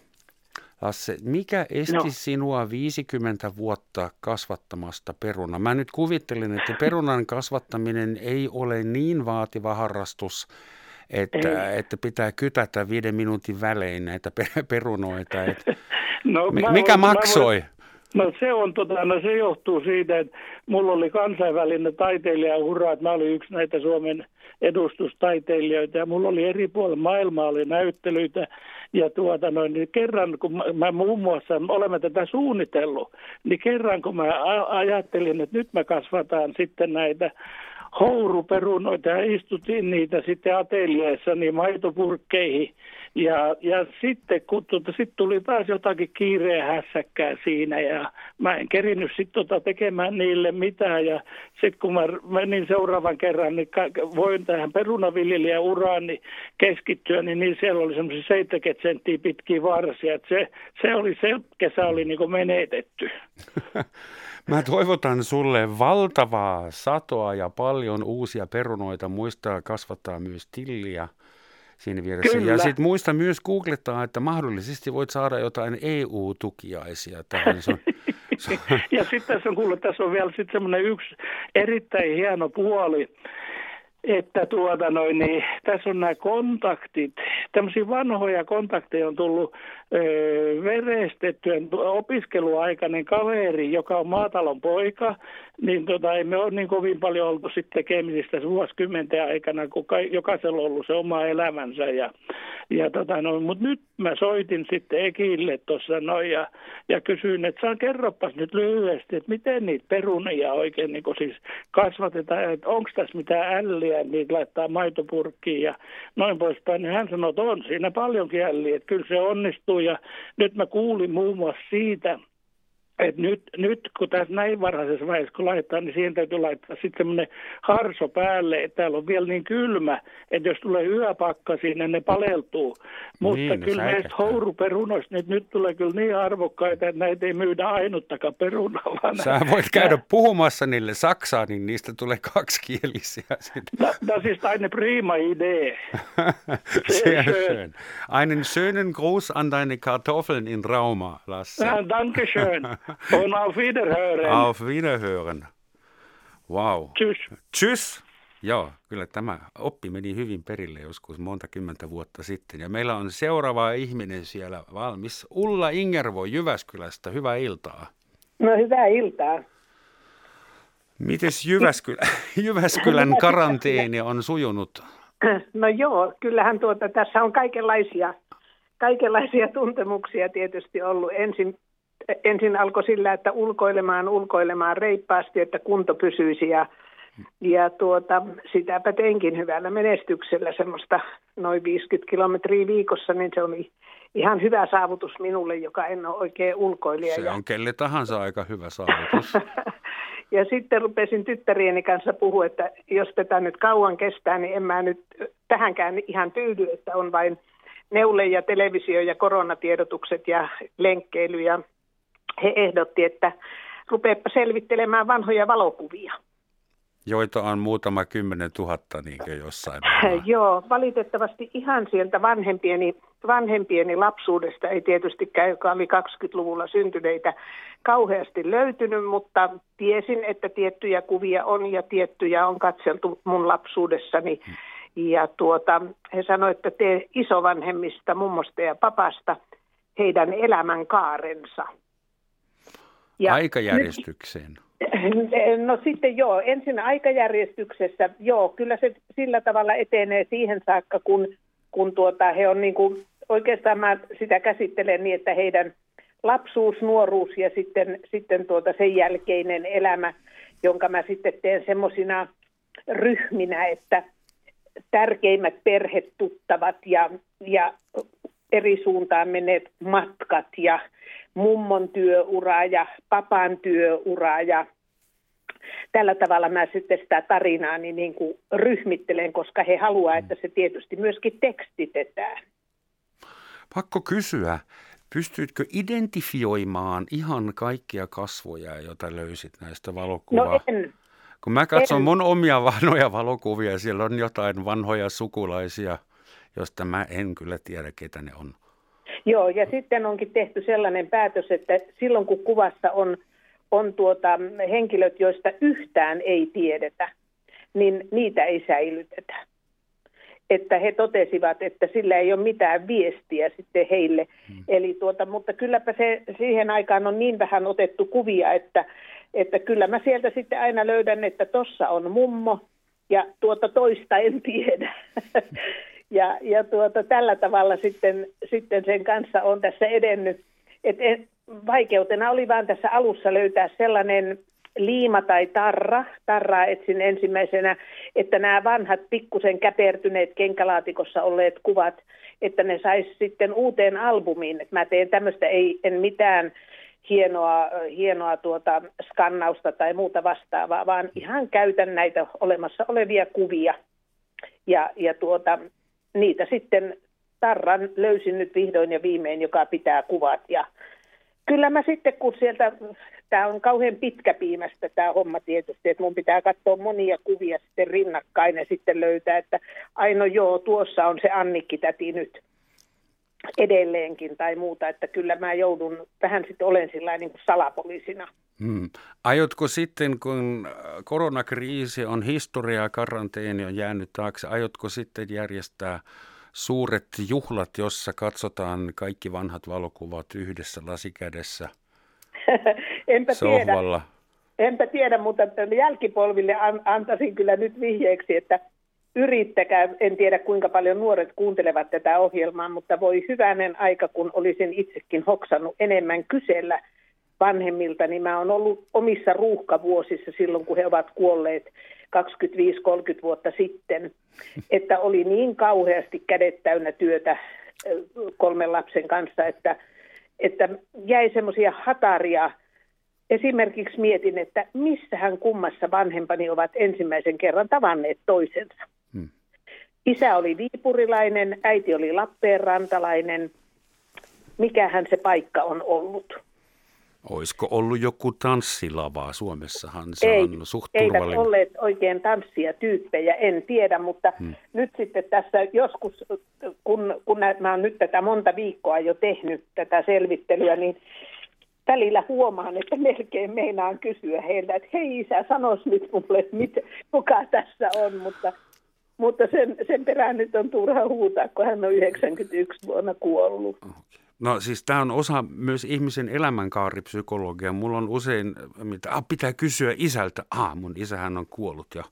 Lasse, mikä esti no. sinua 50 vuotta kasvattamasta peruna? Mä nyt kuvittelin, että perunan kasvattaminen ei ole niin vaativa harrastus, että, että pitää kytätä viiden minuutin välein näitä perunoita. Et, no, mikä voin, maksoi?
No se on tota, no se johtuu siitä, että mulla oli kansainvälinen taiteilijaura, että mä olin yksi näitä Suomen edustustaiteilijoita ja mulla oli eri puolilla maailmaa oli näyttelyitä ja tuota noin, niin kerran kun mä, mä muun muassa olemme tätä suunnitellut, niin kerran kun mä ajattelin, että nyt mä kasvataan sitten näitä houruperunoita ja istutin niitä sitten ateljeessa niin maitopurkkeihin. Ja, ja sitten kun tuota, sit tuli taas jotakin kiireä hässäkkää siinä ja mä en kerinyt sitten tota tekemään niille mitään. Ja sitten kun mä menin seuraavan kerran, niin voin tähän perunaviljelijän uraan niin keskittyä, niin, niin siellä oli semmoisia 70 senttiä pitkiä varsia. Se, se oli se kesä oli niin menetetty.
Mä toivotan sulle valtavaa satoa ja paljon uusia perunoita. Muista kasvattaa myös tilliä siinä vieressä. Kyllä. Ja sitten muista myös googlettaa, että mahdollisesti voit saada jotain EU-tukiaisia tähän. Se on,
se on... ja sitten tässä on kuullut, tässä on vielä sitten semmoinen yksi erittäin hieno puoli, että tuota noin, niin, tässä on nämä kontaktit, tämmöisiä vanhoja kontakteja on tullut verestettyjen opiskeluaikainen kaveri, joka on maatalon poika, niin tota, ei me ole niin kovin paljon oltu sitten tekemisissä vuosikymmenten aikana, kun ka- jokaisella on ollut se oma elämänsä. Ja, ja tota, no, mutta nyt mä soitin sitten Ekille tuossa noin ja, ja kysyin, että saan kerropas nyt lyhyesti, että miten niitä perunia oikein niin siis kasvatetaan, että onko tässä mitään älliä, niitä laittaa maitopurkkiin ja noin poispäin. Niin hän sanoi, että on siinä paljonkin älliä, että kyllä se onnistuu ja nyt mä kuulin muun muassa siitä, et nyt, nyt kun tässä näin varhaisessa vaiheessa kun laittaa, niin siihen täytyy laittaa sitten semmoinen harso päälle, että täällä on vielä niin kylmä, että jos tulee yöpakka sinne, ne paleltuu. Mutta niin, kyllä näistä houruperunoista nyt, nyt tulee kyllä niin arvokkaita, että näitä ei myydä ainuttakaan perunaa.
Sä voit käydä puhumassa niille saksaa, niin niistä tulee kaksikielisiä.
No, das ist eine prima idee.
Sehr schön. Einen schönen Gruß an deine Kartoffeln in Rauma, Lasse.
Ja, danke schön. Und auf Wiederhören.
Auf Wiederhören. Wow.
Tschüss.
Tschüss. Joo, kyllä tämä oppi meni hyvin perille joskus monta kymmentä vuotta sitten. Ja meillä on seuraava ihminen siellä valmis. Ulla Ingervo Jyväskylästä, hyvää iltaa.
No hyvää iltaa.
Mites Jyväskylä, Jyväskylän karanteeni on sujunut?
No joo, kyllähän tuota, tässä on kaikenlaisia, kaikenlaisia tuntemuksia tietysti ollut. Ensin ensin alkoi sillä, että ulkoilemaan, ulkoilemaan reippaasti, että kunto pysyisi ja, ja tuota, sitäpä teinkin hyvällä menestyksellä semmoista noin 50 kilometriä viikossa, niin se oli ihan hyvä saavutus minulle, joka en ole oikein ulkoilija.
Se on kelle tahansa aika hyvä saavutus.
ja sitten rupesin tyttärieni kanssa puhua, että jos tätä nyt kauan kestää, niin en mä nyt tähänkään ihan tyydy, että on vain neule ja televisio ja koronatiedotukset ja lenkkeily ja he ehdotti, että rupeepa selvittelemään vanhoja valokuvia.
Joita on muutama kymmenen tuhatta niin jossain.
Joo, valitettavasti ihan sieltä vanhempieni, vanhempieni lapsuudesta ei tietystikään, joka oli 20-luvulla syntyneitä, kauheasti löytynyt, mutta tiesin, että tiettyjä kuvia on ja tiettyjä on katseltu mun lapsuudessani. Hmm. Ja tuota, he sanoivat, että tee isovanhemmista, mummosta ja papasta heidän elämänkaarensa.
Ja aikajärjestykseen?
Nyt, no sitten joo, ensin aikajärjestyksessä, joo, kyllä se sillä tavalla etenee siihen saakka, kun, kun tuota, he on niin kuin, oikeastaan mä sitä käsittelen niin, että heidän lapsuus, nuoruus ja sitten, sitten tuota sen jälkeinen elämä, jonka mä sitten teen semmoisina ryhminä, että tärkeimmät perhetuttavat ja, ja eri suuntaan menneet matkat ja mummon työura ja papan työura ja tällä tavalla mä sitten sitä tarinaa niin, niin kuin ryhmittelen, koska he haluaa, että se tietysti myöskin tekstitetään.
Pakko kysyä, Pystyitkö identifioimaan ihan kaikkia kasvoja, joita löysit näistä valokuvaa?
No en.
Kun mä katson en. mun omia vanhoja valokuvia, siellä on jotain vanhoja sukulaisia, josta mä en kyllä tiedä, ketä ne on.
Joo, ja sitten onkin tehty sellainen päätös, että silloin kun kuvassa on, on tuota, henkilöt, joista yhtään ei tiedetä, niin niitä ei säilytetä että he totesivat, että sillä ei ole mitään viestiä sitten heille. Hmm. Eli tuota, mutta kylläpä se siihen aikaan on niin vähän otettu kuvia, että, että kyllä mä sieltä sitten aina löydän, että tossa on mummo ja tuota toista en tiedä. ja, ja tuota, tällä tavalla sitten, sitten sen kanssa on tässä edennyt. Et en, vaikeutena oli vaan tässä alussa löytää sellainen liima tai tarra, tarraa etsin ensimmäisenä, että nämä vanhat pikkusen käpertyneet kenkälaatikossa olleet kuvat, että ne sais sitten uuteen albumiin. Et mä teen tämmöistä, ei en mitään hienoa, hienoa tuota skannausta tai muuta vastaavaa, vaan ihan käytän näitä olemassa olevia kuvia. Ja, ja tuota, niitä sitten tarran löysin nyt vihdoin ja viimein, joka pitää kuvat. Ja kyllä mä sitten, kun sieltä tämä on kauhean pitkäpiimästä tämä homma tietysti, että mun pitää katsoa monia kuvia sitten rinnakkain ja sitten löytää, että aino joo, tuossa on se Annikki täti nyt edelleenkin tai muuta, että kyllä mä joudun, vähän sitten olen sillä niin kuin salapoliisina.
Hmm. Aiotko sitten, kun koronakriisi on historiaa, karanteeni on jäänyt taakse, aiotko sitten järjestää suuret juhlat, jossa katsotaan kaikki vanhat valokuvat yhdessä lasikädessä –
Enpä
sohvalla.
Tiedä. Enpä tiedä, mutta jälkipolville antaisin kyllä nyt vihjeeksi, että yrittäkää, en tiedä kuinka paljon nuoret kuuntelevat tätä ohjelmaa, mutta voi hyvänen aika, kun olisin itsekin hoksannut enemmän kysellä vanhemmilta, niin mä oon ollut omissa ruuhkavuosissa silloin, kun he ovat kuolleet 25-30 vuotta sitten, että oli niin kauheasti kädet täynnä työtä kolmen lapsen kanssa, että että jäi semmoisia hataria. Esimerkiksi mietin, että missähän kummassa vanhempani ovat ensimmäisen kerran tavanneet toisensa. Hmm. Isä oli viipurilainen, äiti oli Lappeenrantalainen. Mikähän se paikka on ollut?
Olisiko ollut joku tanssilava? Suomessahan se
Ei,
on suht
eivät olleet oikein tanssia tyyppejä, en tiedä, mutta hmm. nyt sitten tässä joskus, kun, kun mä oon nyt tätä monta viikkoa jo tehnyt, tätä selvittelyä, niin välillä huomaan, että melkein meinaan kysyä heiltä, että hei isä, sanois nyt mulle, mit, kuka tässä on, mutta, mutta sen, sen perään nyt on turha huutaa, kun hän on 91 vuonna kuollut. Okay.
No siis tämä on osa myös ihmisen elämänkaaripsykologia. Mulla on usein, mitä ah, pitää kysyä isältä, ah mun isähän on kuollut ja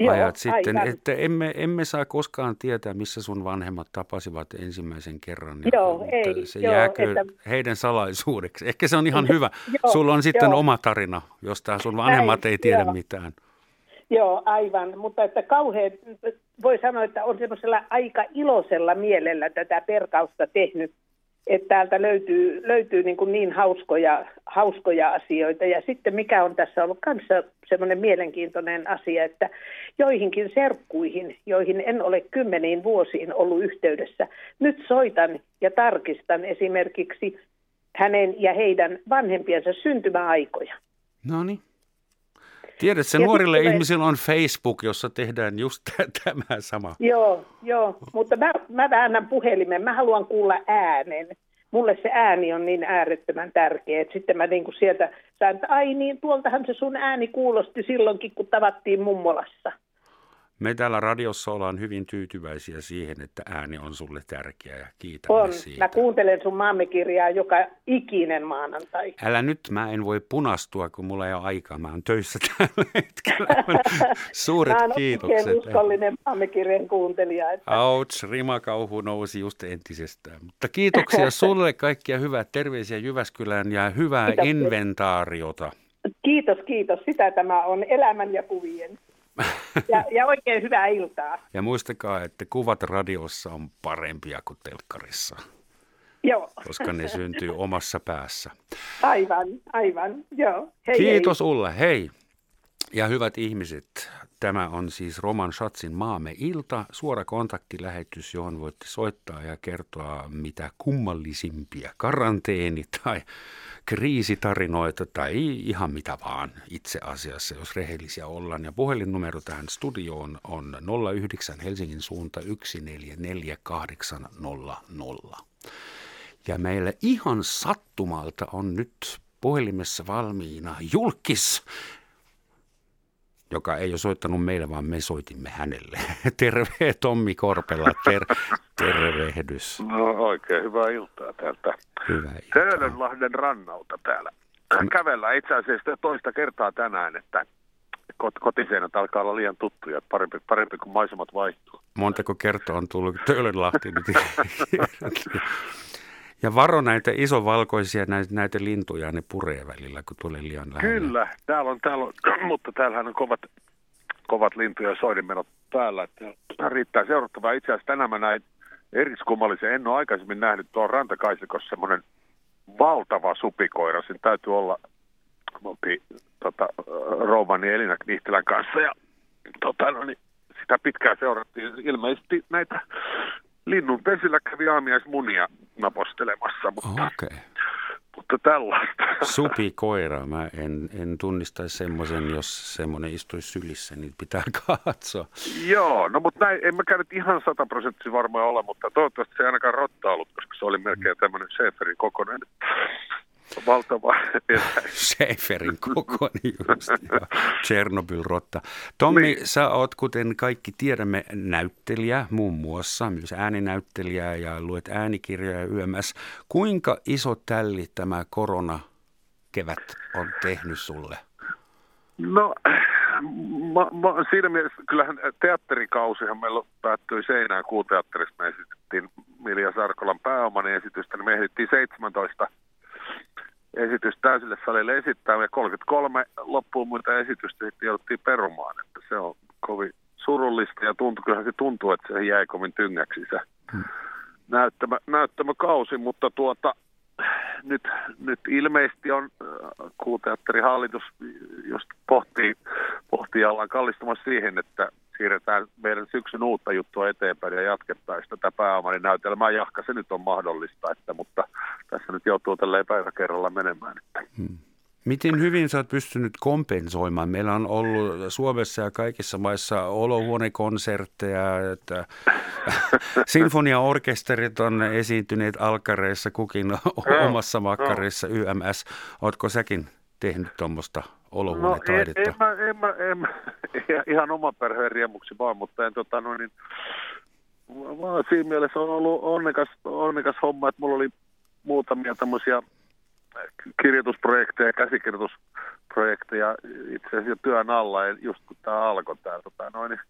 Joo, ajat sitten, aivan. että emme, emme saa koskaan tietää, missä sun vanhemmat tapasivat ensimmäisen kerran.
Joo, ja, ei.
Se joo, jääkö että... heidän salaisuudeksi. Ehkä se on ihan hyvä. joo, Sulla on sitten joo. oma tarina, josta sun vanhemmat Näin, ei tiedä joo. mitään.
Joo, aivan. Mutta että kauhean, voi sanoa, että on semmoisella aika iloisella mielellä tätä perkausta tehnyt että täältä löytyy, löytyy niin, kuin niin hauskoja, hauskoja asioita. Ja sitten mikä on tässä ollut kanssa semmoinen mielenkiintoinen asia, että joihinkin serkkuihin, joihin en ole kymmeniin vuosiin ollut yhteydessä, nyt soitan ja tarkistan esimerkiksi hänen ja heidän vanhempiensa syntymäaikoja.
No niin. Tiedätkö, nuorille tulee... ihmisillä on Facebook, jossa tehdään just tämä sama.
Joo, joo. mutta mä, mä väännän puhelimen. Mä haluan kuulla äänen. Mulle se ääni on niin äärettömän tärkeä, että sitten mä niin kuin sieltä sain, että ai niin, tuoltahan se sun ääni kuulosti silloinkin, kun tavattiin mummolassa.
Me täällä radiossa ollaan hyvin tyytyväisiä siihen, että ääni on sulle tärkeä ja kiitämme
on.
siitä.
Mä kuuntelen sun maammekirjaa joka ikinen maanantai.
Älä nyt, mä en voi punastua, kun mulla ei ole aikaa. Mä oon töissä tällä hetkellä. Suuret mä kiitokset. Mä
uskollinen maammekirjan kuuntelija.
Että... Ouch, rimakauhu nousi just entisestään. Mutta kiitoksia sulle, kaikkia hyvää terveisiä Jyväskylään ja hyvää kiitos. inventaariota.
Kiitos, kiitos. Sitä tämä on elämän ja kuvien. Ja, ja oikein hyvää iltaa.
Ja muistakaa, että kuvat radiossa on parempia kuin telkkarissa.
Joo.
Koska ne syntyy omassa päässä.
Aivan, aivan, joo.
Hei, Kiitos hei. Ulla, hei. Ja hyvät ihmiset, tämä on siis Roman Schatzin Maamme ilta, suora kontaktilähetys, johon voitte soittaa ja kertoa mitä kummallisimpia karanteeni- tai kriisitarinoita tai ihan mitä vaan itse asiassa, jos rehellisiä ollaan. Ja puhelinnumero tähän studioon on 09 Helsingin suunta 144800. Ja meille ihan sattumalta on nyt puhelimessa valmiina julkis, joka ei ole soittanut meille, vaan me soitimme hänelle. Terve Tommi Korpela, ter- tervehdys.
No oikein hyvää iltaa täältä.
Hyvää iltaa.
Töölönlahden rannalta täällä. Kävellään itse asiassa toista kertaa tänään, että kot- kotiseinät alkaa olla liian tuttuja, että parempi, parempi kuin maisemat vaihtuu.
Montako kertaa on tullut Töölönlahti nyt? Ja varo näitä isovalkoisia näitä, näitä lintuja, ne puree välillä, kun tulee liian lähellä.
Kyllä, täällä on, täällä on, mutta täällähän on kovat, kovat lintuja ja soidinmenot päällä. Että riittää seurattavaa. Itse asiassa tänään mä näin eriskummallisen. En ole aikaisemmin nähnyt tuon rantakaisikossa semmoinen valtava supikoira. Sen täytyy olla, me oltiin tota, rouvani Elina Knihtelän kanssa ja tota, no, niin, sitä pitkään seurattiin. Ilmeisesti näitä linnun pesillä kävi aamiaismunia napostelemassa, mutta,
Okei.
mutta tällaista.
Supikoira, mä en, en tunnistaisi semmoisen, jos semmoinen istuisi sylissä, niin pitää katsoa.
Joo, no mutta näin, en mäkään nyt ihan sataprosenttisesti varmaan ole, mutta toivottavasti se ei ainakaan rotta ollut, koska se oli melkein tämmöinen Schäferin kokoinen valtava.
Schäferin kokoinen just, joo. Chernobyl-rotta. Tommi,
Niin.
sä oot, kuten kaikki tiedämme, näyttelijä muun muassa, myös ääninäyttelijä ja luet äänikirjoja YMS. Kuinka iso tälli tämä korona kevät on tehnyt sulle?
No, mä, mä, siinä mielessä kyllähän teatterikausihan meillä päättyi Seinään kuuteatterissa. Me esitettiin Milja Sarkolan pääoman esitystä, niin me ehdittiin 17 esitystä täysille salille esittää ja 33 loppuun muita esitystä sitten jouduttiin perumaan. Että se on kovin surullista ja tuntuu, kyllähän se tuntuu, että se jäi kovin tyngäksi se näyttämä, näyttämä kausi, mutta tuota, nyt, nyt ilmeisesti on äh, kuuteatterin hallitus just pohtii, pohtii ja ollaan kallistumassa siihen, että siirretään meidän syksyn uutta juttua eteenpäin ja jatkettaisiin tätä pääomanin näytelmää. Jahka se nyt on mahdollista, että, mutta tässä nyt joutuu tälleen päivä kerralla menemään. Että.
Miten hyvin sä oot pystynyt kompensoimaan? Meillä on ollut Suomessa ja kaikissa maissa olohuonekonsertteja, että sinfoniaorkesterit on esiintyneet alkareissa kukin omassa makkarissa YMS. Ootko säkin tehnyt tuommoista
No en,
olohuonetaidetta?
en, mä, en, mä, en, mä, ihan oman perheen riemuksi vaan, mutta en tota no niin, vaan siinä mielessä on ollut onnekas, onnekas homma, että mulla oli muutamia tämmöisiä kirjoitusprojekteja, käsikirjoitusprojekteja itse asiassa työn alla, just kun tämä alkoi tämä tota, noin, niin,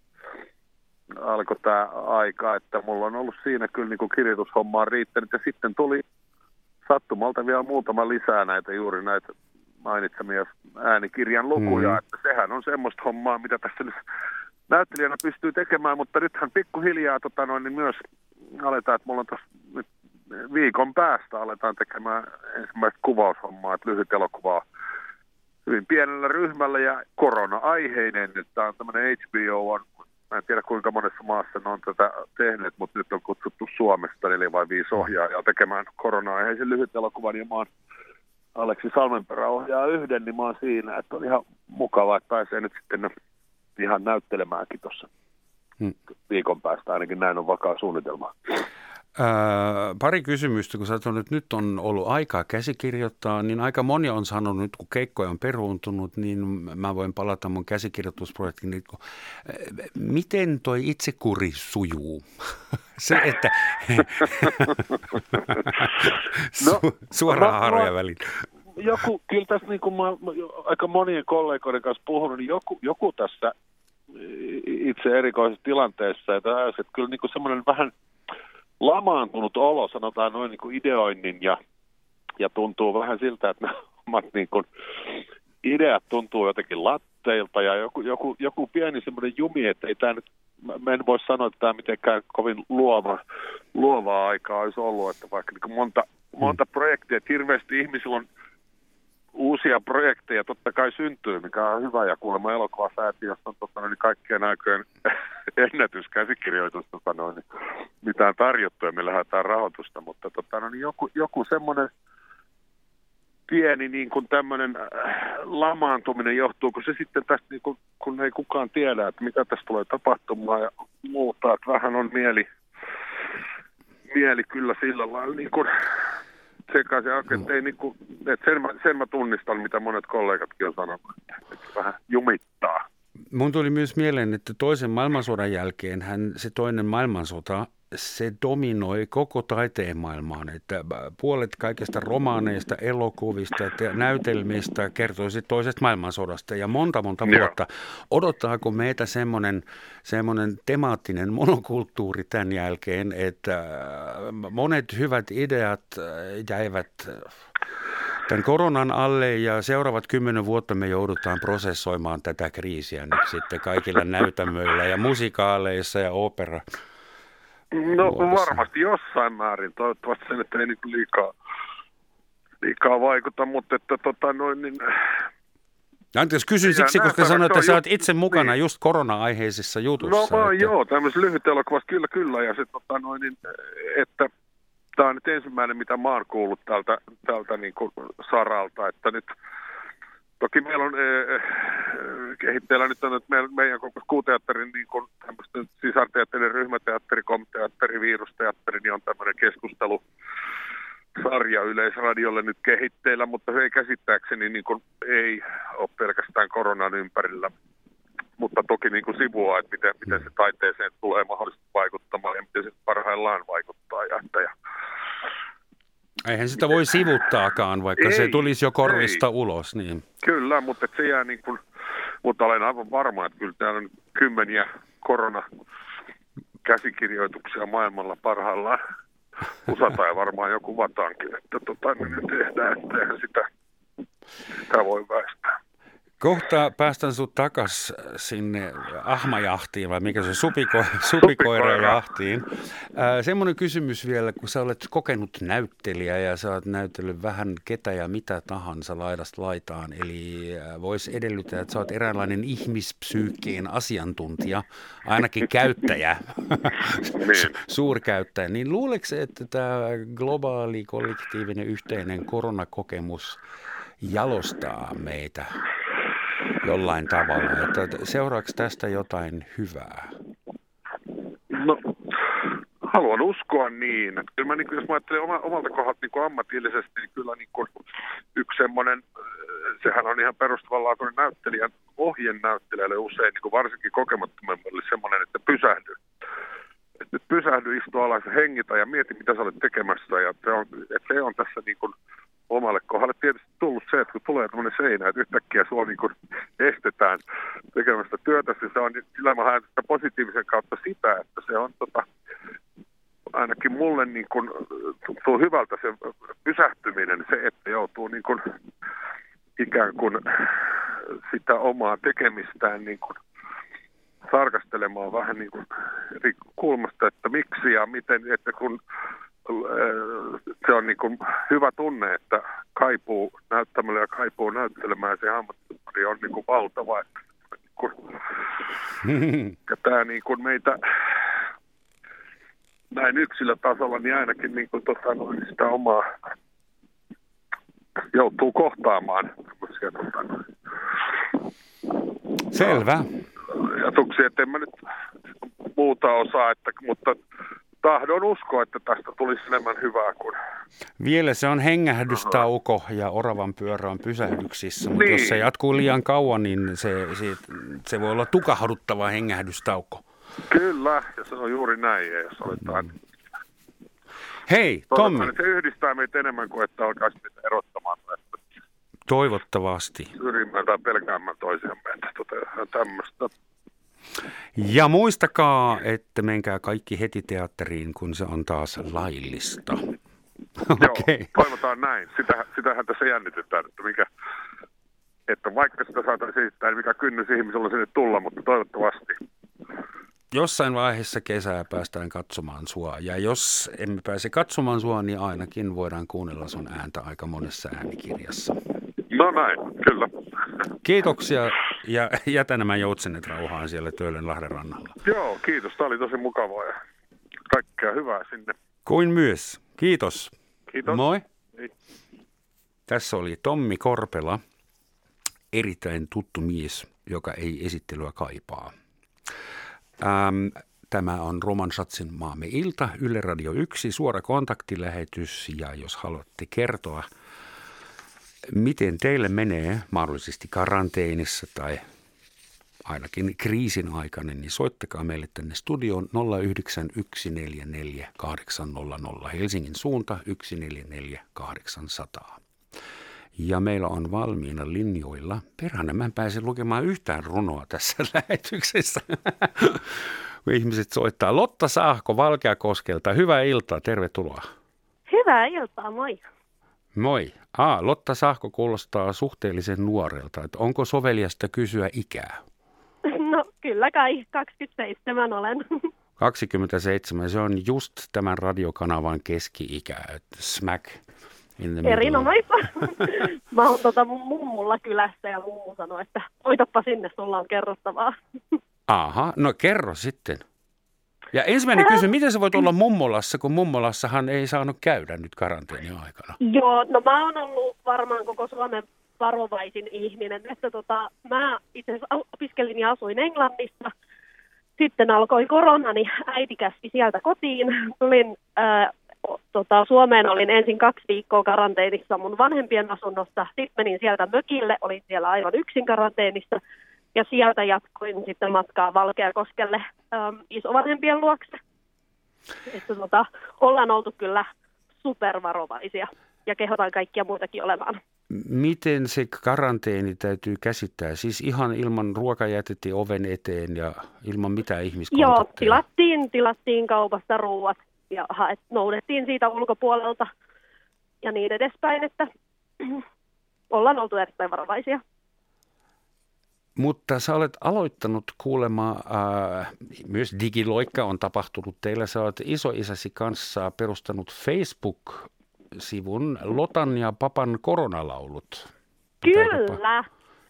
alkoi tämä aika, että mulla on ollut siinä kyllä niin kirjoitushommaa riittänyt, ja sitten tuli sattumalta vielä muutama lisää näitä juuri näitä mainitsemia äänikirjan lukuja,
Mm.
mm. että sehän on semmoista hommaa, mitä tässä nyt näyttelijänä pystyy tekemään, mutta nythän pikkuhiljaa tota noin, niin myös aletaan, että mulla on tuossa nyt viikon päästä aletaan tekemään ensimmäistä kuvaushommaa, että lyhyt elokuvaa hyvin pienellä ryhmällä ja korona-aiheinen. Nyt tämä on tämmöinen HBO on, mä en tiedä kuinka monessa maassa ne on tätä tehneet, mutta nyt on kutsuttu Suomesta neljä vai viisi ohjaajaa tekemään korona-aiheisen lyhyt elokuvan ja mä oon Aleksi Salmenperä ohjaa yhden, niin mä oon siinä, että on ihan mukavaa, että pääsee nyt sitten ihan näyttelemäänkin tuossa
Hmm.
viikon päästä, ainakin näin on vakaa suunnitelma.
Ää, pari kysymystä, kun sä sanot, että nyt on ollut aikaa käsikirjoittaa, niin aika moni on sanonut, nyt kun keikkoja on peruuntunut, niin mä voin palata mun käsikirjoitusprojektiin. Niin ää, miten toi itsekuri sujuu? Se, että
No,
Su, suoraan haroja
mä-
väliin.
joku, kyllä tässä niin kuin mä, aika monien kollegoiden kanssa puhunut, niin joku, joku tässä itse erikoisessa tilanteessa, että, että kyllä niin kuin semmoinen vähän lamaantunut olo, sanotaan noin niin kuin ideoinnin ja, ja tuntuu vähän siltä, että nämä omat niin kuin ideat tuntuu jotenkin latteilta ja joku, joku, joku pieni semmoinen jumi, että ei tämä nyt, mä- en voi sanoa, että tämä mitenkään kovin luova, luovaa aikaa olisi ollut, että vaikka niin kuin monta, monta projektia, että hirveästi ihmisillä on uusia projekteja totta kai syntyy, mikä on hyvä. Ja kuulemma elokuvasäätiössä on totta, niin kaikkien aikojen ennätyskäsikirjoitus, tota noin, niin mitään tarjottu ja me lähdetään rahoitusta, mutta tota, no, niin joku, joku semmoinen pieni niin kuin tämmöinen äh, lamaantuminen johtuuko se sitten tästä, niin kuin, kun ei kukaan tiedä, että mitä tässä tulee tapahtumaan ja muuta, että vähän on mieli, mieli kyllä sillä lailla niin kuin sekaisin, että, ei niin kuin, että sen, mä, sen mä tunnistan, mitä monet kollegatkin on sanonut, että vähän jumittaa.
Mun tuli myös mieleen, että toisen maailmansodan jälkeen hän, se toinen maailmansota se dominoi koko taiteen maailmaan, että puolet kaikista romaaneista, elokuvista ja näytelmistä kertoisi toisesta maailmansodasta ja monta monta vuotta. Odottaako meitä semmoinen, semmoinen temaattinen monokulttuuri tämän jälkeen, että monet hyvät ideat jäivät tämän koronan alle ja seuraavat kymmenen vuotta me joudutaan prosessoimaan tätä kriisiä nyt sitten kaikilla näytämöillä ja musikaaleissa ja opera
No muodossa. varmasti jossain määrin. Toivottavasti sen, että ei niin liikaa, liikaa vaikuta, mutta että tota noin niin...
Anteeksi, kysyn siksi, koska sanoit, että sä olet itse mukana niin. just korona-aiheisissa jutussa.
No mä,
että...
joo, tämmöisessä lyhyt elokuvassa kyllä, kyllä. Ja se, tota noin, niin, että tämä on nyt ensimmäinen, mitä mä oon kuullut tältä, tältä niin kuin saralta, että nyt Toki meillä on äh, kehitteillä nyt on, että meidän, meidän koko kuuteatterin niin kuin sisarteatterin, ryhmäteatteri, komteatteri, virusteatteri, niin on tämmöinen keskustelu sarja Yleisradiolle nyt kehitteillä, mutta se ei käsittääkseni niin kuin, ei ole pelkästään koronan ympärillä. Mutta toki niin kuin sivua, että miten, miten se taiteeseen tulee mahdollisesti vaikuttamaan ja miten se parhaillaan vaikuttaa. Ja, että, ja
Eihän sitä voi sivuttaakaan, vaikka ei, se tulisi jo korvista ei. ulos. Niin.
Kyllä, mutta se jää niin kuin, mutta olen aivan varma, että kyllä täällä on kymmeniä koronakäsikirjoituksia maailmalla parhaillaan. Usata ja varmaan jo kuvataankin, että tota, me tehdään, että sitä, sitä voi väistää.
Kohta päästän sut takas sinne ahmajahtiin, vai mikä se supiko, supikoirajahtiin. Äh, semmoinen kysymys vielä, kun sä olet kokenut näyttelijä ja sä oot näytellyt vähän ketä ja mitä tahansa laidasta laitaan. Eli voisi edellyttää, että sä oot eräänlainen ihmispsyykkien asiantuntija, ainakin käyttäjä, niin. suurkäyttäjä. Niin luuleeko että tämä globaali kollektiivinen yhteinen koronakokemus jalostaa meitä jollain tavalla. Että seuraako tästä jotain hyvää?
No, haluan uskoa niin. Kyllä mä, niin kuin, jos mä ajattelen omalta kohdalta niin ammatillisesti, niin kyllä niin kuin, yksi semmoinen, äh, sehän on ihan perustavanlaatuinen näyttelijän ohjen näyttelijälle usein, niin kuin varsinkin kokemattomemmalle semmoinen, että pysähdy. Että nyt pysähdy, istu alas hengitä ja mieti, mitä sä olet tekemässä. Ja se on, että se on tässä niin kuin, omalle kohdalle. Tietysti tullut se, että kun tulee tämmöinen seinä, että yhtäkkiä sua niin estetään tekemästä työtä, niin se on, kyllä mä haen sitä positiivisen kautta sitä, että se on tota, ainakin mulle niin kuin, tuntuu hyvältä se pysähtyminen, se, että joutuu niin kuin, ikään kuin sitä omaa tekemistään niin kuin, tarkastelemaan vähän niin kuin eri kulmasta, että miksi ja miten, että kun se on niin kuin hyvä tunne, että kaipuu näyttämällä ja kaipuu näyttelemään se ammatti on niin kuin valtava. Että, niin kuin, ja tämä niin kuin meitä näin yksilötasolla, niin ainakin niin kuin, tota, noin sitä omaa joutuu kohtaamaan. Tota,
Selvä.
Ajatuksia, että en mä nyt muuta osaa, että, mutta tahdon uskoa, että tästä tulisi enemmän hyvää kuin...
Vielä se on hengähdystauko ja oravan pyörä on pysähdyksissä, mutta niin. jos se jatkuu liian kauan, niin se, se, se voi olla tukahduttava hengähdystauko.
Kyllä, ja se on juuri näin, ja jos aletaan... Mm.
Hei, Tommi.
Se yhdistää meitä enemmän kuin että alkaisi meitä erottamaan.
Toivottavasti.
Syrjimään tai pelkäämään toisiamme, että tota, tämmöistä.
Ja muistakaa, että menkää kaikki heti teatteriin, kun se on taas laillista.
okay. Joo, toivotaan näin. Sitä, sitähän tässä jännitetään, että, mikä, että vaikka sitä saataisiin esittää, niin mikä kynnys ihmisellä sinne tulla, mutta toivottavasti.
Jossain vaiheessa kesää päästään katsomaan sua, ja jos emme pääse katsomaan sua, niin ainakin voidaan kuunnella sun ääntä aika monessa äänikirjassa.
No näin, kyllä.
Kiitoksia ja jätä nämä joutsenet rauhaan siellä Töölönlahden rannalla.
Joo, kiitos. Tämä oli tosi mukavaa ja kaikkea hyvää sinne.
Kuin myös. Kiitos.
Kiitos.
Moi.
Niin.
Tässä oli Tommi Korpela, erittäin tuttu mies, joka ei esittelyä kaipaa. Ähm, tämä on Roman Schatzin Maamme ilta, Yle Radio 1, suora kontaktilähetys ja jos haluatte kertoa, miten teille menee mahdollisesti karanteenissa tai ainakin kriisin aikana, niin soittakaa meille tänne studioon 09144 Helsingin suunta 144800. Ja meillä on valmiina linjoilla. Perhana mä en pääse lukemaan yhtään runoa tässä lähetyksessä. Ihmiset soittaa. Lotta Saahko Valkeakoskelta. Hyvää iltaa, tervetuloa.
Hyvää iltaa, moi.
Moi. A, Lotta Saahko kuulostaa suhteellisen nuorelta. Että onko soveliasta kysyä ikää?
No kyllä kai, 27 olen.
27, se on just tämän radiokanavan keski-ikä. Että smack.
Erinomaista. Mä oon tota mummulla kylässä ja mummu sanoi, että oitapa sinne, sulla on kerrottavaa.
Aha, no kerro sitten. Ja ensimmäinen kysymys, miten sä voit olla mummolassa, kun mummolassahan ei saanut käydä nyt karanteenin aikana?
Joo, no mä oon ollut varmaan koko Suomen varovaisin ihminen. Että tota, mä itse asiassa opiskelin ja asuin Englannissa. Sitten alkoi korona, niin äiti käski sieltä kotiin. Tulin ää, tota, Suomeen, olin ensin kaksi viikkoa karanteenissa mun vanhempien asunnossa. Sitten menin sieltä mökille, olin siellä aivan yksin karanteenissa. Ja sieltä jatkoin sitten matkaa Valkeakoskelle äm, isovanhempien luokse. Että tota, ollaan oltu kyllä supervarovaisia ja kehotan kaikkia muitakin olemaan.
Miten se karanteeni täytyy käsittää? Siis ihan ilman ruoka jätettiin oven eteen ja ilman mitään ihmiskontakteja?
Joo, tilattiin, tilattiin kaupasta ruuat ja haet, noudettiin siitä ulkopuolelta ja niin edespäin, että ollaan oltu erittäin varovaisia.
Mutta sä olet aloittanut kuulemaan, äh, myös digiloikka on tapahtunut teillä. Sä olet isoisäsi kanssa perustanut Facebook-sivun Lotan ja Papan koronalaulut.
Kyllä.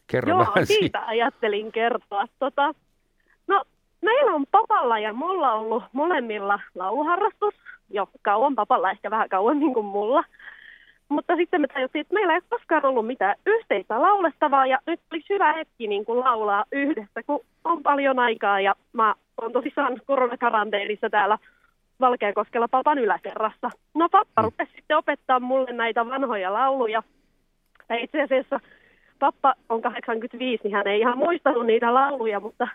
Kerro
Joo,
vähän
siitä
siitä.
ajattelin kertoa. Tota, no, meillä on papalla ja mulla ollut molemmilla lauluharrastus. Jo kauan papalla, ehkä vähän kauemmin kuin mulla. Mutta sitten me tajuttiin, että meillä ei ole koskaan ollut mitään yhteistä laulettavaa ja nyt olisi hyvä hetki niin kuin laulaa yhdessä, kun on paljon aikaa ja mä oon tosissaan koronakaranteenissa täällä Valkeakoskella papan yläkerrassa. No pappa
Mm.
rupesi sitten opettaa mulle näitä vanhoja lauluja. Ja itse asiassa pappa on 85, niin hän ei ihan muistanut niitä lauluja, mutta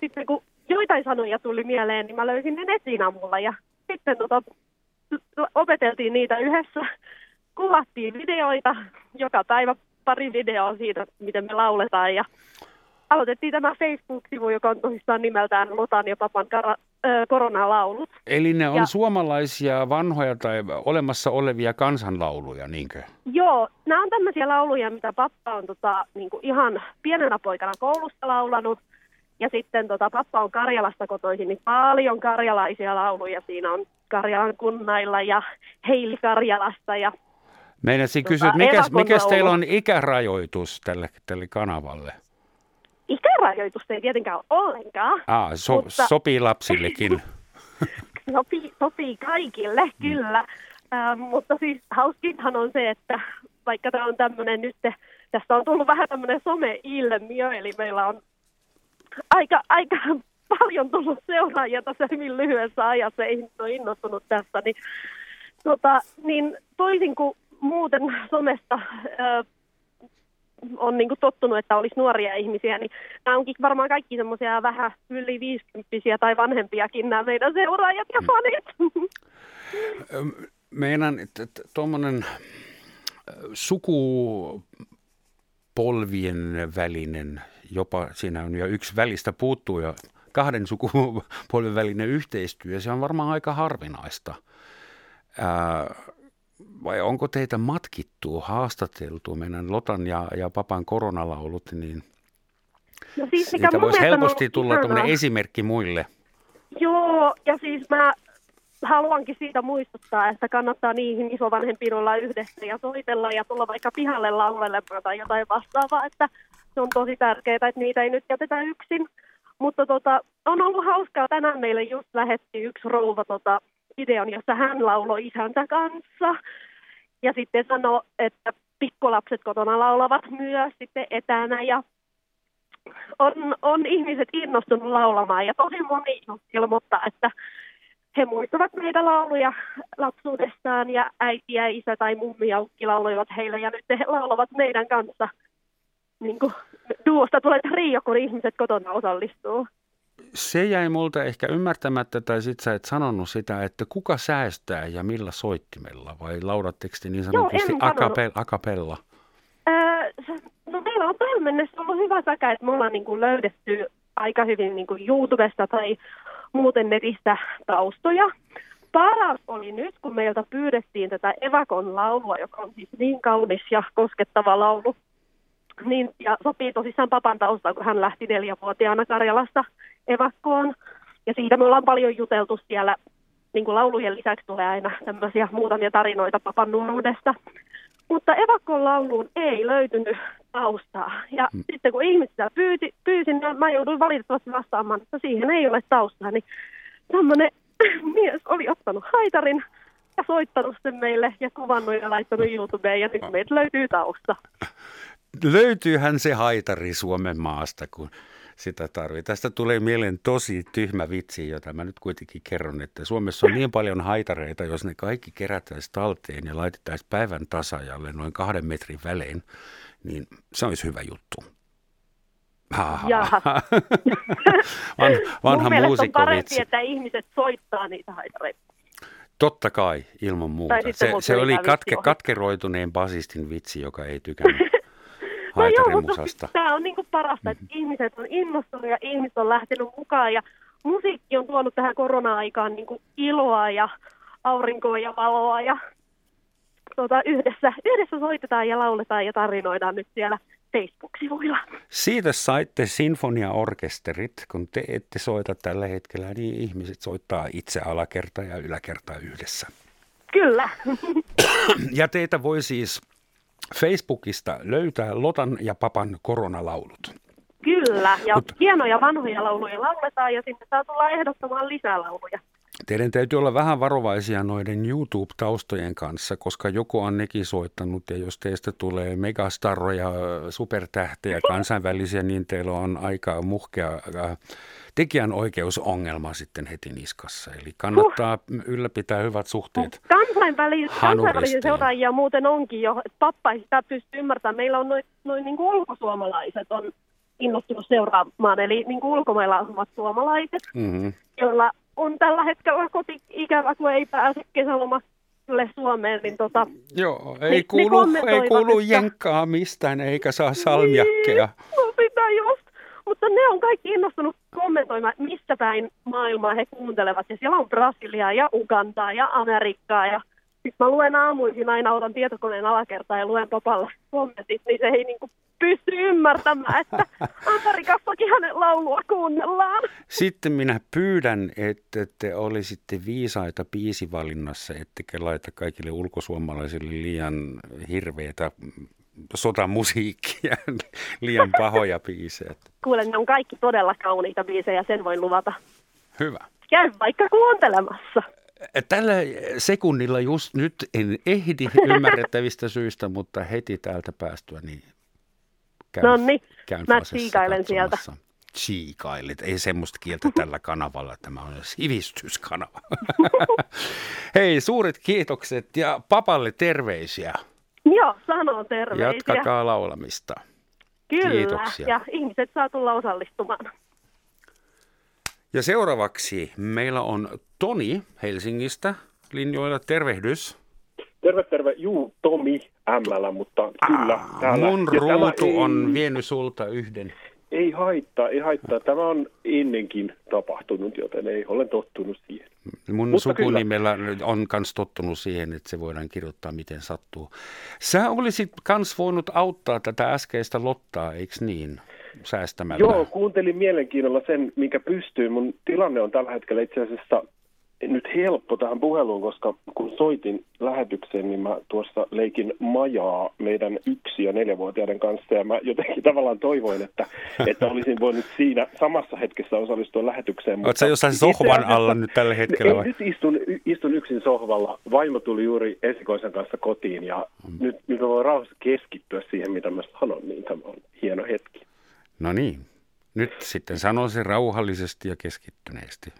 sitten kun joitain sanoja tuli mieleen, niin mä löysin ne netin avulla ja sitten tota, opeteltiin niitä yhdessä, kuvattiin videoita, joka päivä pari videoa siitä, miten me lauletaan ja aloitettiin tämä Facebook-sivu, joka on tosissaan nimeltään Lotan ja Papan kara, koronalaulut.
Eli ne on
Ja-
suomalaisia vanhoja tai olemassa olevia kansanlauluja, niinkö?
Joo, nämä on tämmöisiä lauluja, mitä pappa on tota, niin kuin ihan pienenä poikana koulusta laulanut. Ja sitten tota, pappa on Karjalasta kotoisin, niin paljon karjalaisia lauluja. Siinä on Karjalan kunnailla ja Heili Karjalasta ja
Meinasin
Tota,
kysyä, että mikäs,
evakon
mikäs teillä on ikärajoitus tälle, tälle kanavalle?
ikärajoitusta ei tietenkään ole ollenkaan.
Ah, so,
Mutta-
sopii lapsillekin.
Sopii, sopii kaikille, kyllä. Ähm, mutta siis hauskinhan on se, että vaikka tämä on tämmöinen nyt, tästä on tullut vähän tämmöinen some-ilmiö, eli meillä on aika, aika paljon tullut seuraajia tässä hyvin lyhyessä ajassa, ei ole innostunut tästä, niin, tota, niin toisin kuin muuten somesta ö, on niin tottunut, että olisi nuoria ihmisiä, niin nämä onkin varmaan kaikki semmoisia vähän yli 50 tai vanhempiakin nämä meidän seuraajat ja fanit.
Meinan, että tuommoinen sukupolvien välinen, jopa siinä on jo yksi välistä puuttuu ja kahden sukupolven välinen yhteistyö, se on varmaan aika harvinaista. Ää, vai onko teitä matkittu, haastateltu meidän Lotan ja, ja Papan koronalaulut, niin
No siis,
siitä
mun
voisi helposti tulla tämmöinen esimerkki muille.
Joo, ja siis mä haluankin siitä muistuttaa, että kannattaa niihin isovanhempiin olla yhdessä ja soitella ja tulla vaikka pihalle laulelemaan tai jotain vastaavaa, että se on tosi tärkeää, että niitä ei nyt jätetä yksin. Mutta tota, on ollut hauskaa. Tänään meille just lähetti yksi rouva tota, videon, jossa hän lauloi isänsä kanssa. Ja sitten sanoi, että pikkulapset kotona laulavat myös sitten etänä ja on, on ihmiset innostunut laulamaan ja tosi moni ilmoittaa, että he muistavat meitä lauluja lapsuudestaan ja äiti ja isä tai mummi ja ukki lauloivat heille ja nyt he laulavat meidän kanssa. Niin kuin, duosta tulee trio, kun ihmiset kotona osallistuu.
Se jäi multa ehkä ymmärtämättä, tai sit sä et sanonut sitä, että kuka säästää ja millä soittimella, vai laudatteko te niin sanotusti
Joo,
akapel, akapella?
Öö, no meillä on tähän mennessä ollut hyvä säkä, että me ollaan niin kuin löydetty aika hyvin niin kuin YouTubesta tai muuten netistä taustoja. Paras oli nyt, kun meiltä pyydettiin tätä Evakon laulua, joka on siis niin kaunis ja koskettava laulu. Niin, ja sopii tosissaan papan taustaan, kun hän lähti neljävuotiaana Karjalasta evakkoon. Ja siitä me ollaan paljon juteltu siellä. Niin kuin laulujen lisäksi tulee aina tämmöisiä muutamia tarinoita papan nuoruudesta. Mutta evakon lauluun ei löytynyt taustaa. Ja hmm. sitten kun ihmisiä pyyti, pyysin, niin mä jouduin valitettavasti vastaamaan, että siihen ei ole taustaa. Niin tämmöinen mies oli ottanut haitarin ja soittanut sen meille ja kuvannut ja laittanut YouTubeen ja nyt meiltä löytyy tausta.
Löytyyhän se haitari Suomen maasta, kun sitä tarvii. Tästä tulee mieleen tosi tyhmä vitsi, jota mä nyt kuitenkin kerron, että Suomessa on niin paljon haitareita, jos ne kaikki kerättäisiin talteen ja laitettaisiin päivän tasajalle noin kahden metrin välein, niin se olisi hyvä juttu.
Van, vanha Mun muusikko on parempi, että ihmiset soittaa niitä haitareita.
Totta kai, ilman muuta. Se, se oli katke, katkeroituneen basistin vitsi, joka ei tykännyt no joo, mutta
tämä on niinku parasta, että mm-hmm. ihmiset on innostunut ja ihmiset on lähtenyt mukaan ja musiikki on tuonut tähän korona-aikaan niinku iloa ja aurinkoa ja valoa ja tota, yhdessä, yhdessä soitetaan ja lauletaan ja tarinoidaan nyt siellä Facebook-sivuilla.
Siitä saitte sinfoniaorkesterit, kun te ette soita tällä hetkellä, niin ihmiset soittaa itse alakerta ja yläkerta yhdessä.
Kyllä.
Ja teitä voi siis Facebookista löytää Lotan ja Papan koronalaulut.
Kyllä, ja Mut, hienoja vanhoja lauluja lauletaan ja sinne saa tulla ehdottamaan lisää lauluja.
Teidän täytyy olla vähän varovaisia noiden YouTube-taustojen kanssa, koska joku on nekin soittanut ja jos teistä tulee megastarroja, supertähtejä, kansainvälisiä, niin teillä on aika muhkea äh, tekijänoikeusongelma sitten heti niskassa. Eli kannattaa huh. ylläpitää hyvät suhteet.
Kansainvälis- kansainvälisiä seuraajia muuten onkin jo. Pappa ei sitä pysty ymmärtämään. Meillä on noin noin niin kuin ulkosuomalaiset on innostunut seuraamaan, eli niin kuin ulkomailla asuvat suomalaiset, mm-hmm. joilla on tällä hetkellä koti ikävä, kun ei pääse kesälomalle Suomeen, niin tota,
Joo, ei niin, kuulu, ei kuulu jenkkaa mistään, eikä saa salmiakkeja.
Niin, no sitä just. Mutta ne on kaikki innostunut kommentoimaan, missä päin maailmaa he kuuntelevat. Ja siellä on Brasiliaa ja Ugandaa ja Amerikkaa. Ja sitten mä luen aamuisin aina, otan tietokoneen alakertaa ja luen papalle kommentit, niin se ei niinku pysty ymmärtämään, että Amerikassakin hänen laulua kuunnellaan.
Sitten minä pyydän, että te olisitte viisaita biisivalinnassa, ettekä laita kaikille ulkosuomalaisille liian hirveitä sotamusiikkia, liian pahoja biisejä.
Kuulen, ne on kaikki todella kauniita biisejä, sen voin luvata.
Hyvä.
Käy vaikka kuuntelemassa.
Tällä sekunnilla just nyt en ehdi ymmärrettävistä syistä, mutta heti täältä päästyä niin
käyn, no niin, mä tsiikailen sieltä.
Tsiikailet, ei semmoista kieltä tällä kanavalla, tämä on sivistyskanava. Hei, suuret kiitokset ja papalle terveisiä.
Joo, sanoo terveisiä.
Jatkakaa laulamista.
Kyllä, Kiitoksia. ja ihmiset saa tulla osallistumaan.
Ja seuraavaksi meillä on Toni Helsingistä linjoilla. Tervehdys.
Terve, terve. Juu, Tomi ML, mutta kyllä.
Ah, täällä. Mun ruutu ei, on vienyt sulta yhden.
Ei haittaa, ei haittaa. Tämä on ennenkin tapahtunut, joten ei ole tottunut siihen.
Mun mutta sukunimellä kyllä. on myös tottunut siihen, että se voidaan kirjoittaa miten sattuu. Sä olisit myös voinut auttaa tätä äskeistä Lottaa, eikö niin? Säästämällä.
Joo, kuuntelin mielenkiinnolla sen, mikä pystyy. Mun tilanne on tällä hetkellä itse asiassa nyt helppo tähän puheluun, koska kun soitin lähetykseen, niin mä tuossa leikin majaa meidän yksi- ja neljävuotiaiden kanssa. Ja mä jotenkin tavallaan toivoin, että, että olisin voinut siinä samassa hetkessä osallistua lähetykseen.
Oletko sä jossain sohvan alla nyt tällä hetkellä?
Vai? nyt istun, istun yksin sohvalla. Vaimo tuli juuri esikoisen kanssa kotiin ja mm. nyt, nyt mä voin rauhassa keskittyä siihen, mitä mä sanon, niin tämä on hieno hetki.
No niin. Nyt sitten sano se rauhallisesti ja keskittyneesti.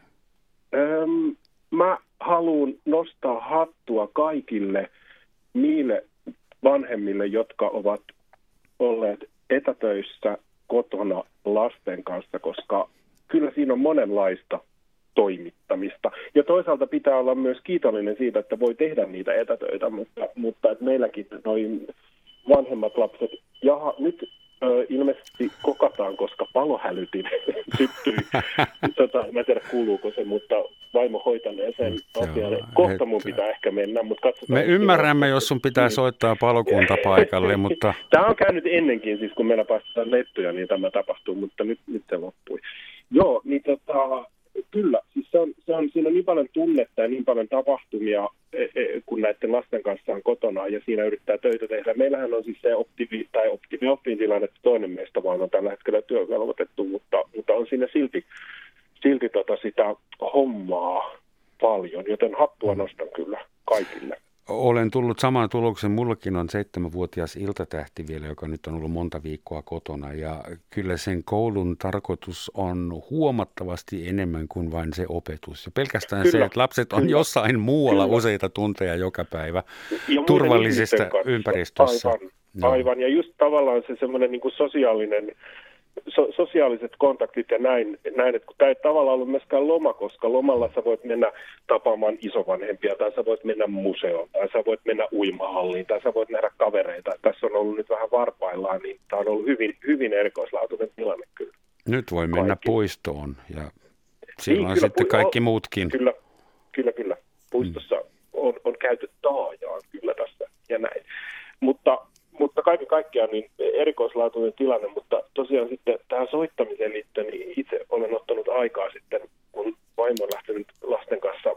Öm, mä haluan nostaa hattua kaikille niille vanhemmille, jotka ovat olleet etätöissä kotona lasten kanssa, koska kyllä siinä on monenlaista toimittamista. Ja toisaalta pitää olla myös kiitollinen siitä, että voi tehdä niitä etätöitä, mutta, mutta että meilläkin noin vanhemmat lapset, jaha, nyt ö, ilmeisesti kokataan, koska palohälytin syttyi. tota, mä en tiedä kuuluuko se, mutta vaimo hoitanee sen asian. Kohta mun pitää ehkä mennä, mutta katsotaan.
Me ymmärrämme, jos sun pitää soittaa palokunta paikalle, mutta...
Tämä on käynyt ennenkin, siis kun meillä päästetään lettuja, niin tämä tapahtuu, mutta nyt, nyt se loppui. Joo, niin tota, kyllä, siis se on, se on, siinä on niin paljon tunnetta ja niin paljon tapahtumia, e, e, kun näiden lasten kanssa on kotona ja siinä yrittää töitä tehdä. Meillähän on siis se optimi, tai optimi oppin tilanne, että toinen meistä vaan on tällä hetkellä työvelvoitettu, mutta, mutta on siinä silti, silti tota sitä hommaa paljon, joten hattua nostan kyllä kaikille.
Olen tullut samaan tuloksen. Mullakin on seitsemänvuotias iltatähti vielä, joka nyt on ollut monta viikkoa kotona. Ja kyllä sen koulun tarkoitus on huomattavasti enemmän kuin vain se opetus. Ja pelkästään kyllä, se, että lapset on kyllä, jossain muualla kyllä. useita tunteja joka päivä ja turvallisesta ympäristössä.
Aivan, aivan. Ja just tavallaan se semmoinen niin sosiaalinen so, sosiaaliset kontaktit ja näin, näin että kun tämä ei tavallaan ollut myöskään loma, koska lomalla sä voit mennä tapaamaan isovanhempia, tai sä voit mennä museoon, tai sä voit mennä uimahalliin, tai sä voit nähdä kavereita. Tässä on ollut nyt vähän varpaillaan, niin tämä on ollut hyvin, hyvin erikoislaatuinen tilanne kyllä.
Nyt voi mennä Kaikki. puistoon, ja silloin niin, sitten kaikki muutkin.
Kyllä, kyllä, kyllä. Puistossa mm. on, on käyty taajaan kyllä tässä ja näin. Mutta mutta kaiken kaikkiaan niin erikoislaatuinen tilanne, mutta tosiaan sitten tähän soittamiseen liittyen niin itse olen ottanut aikaa sitten, kun vaimo on lähtenyt lasten kanssa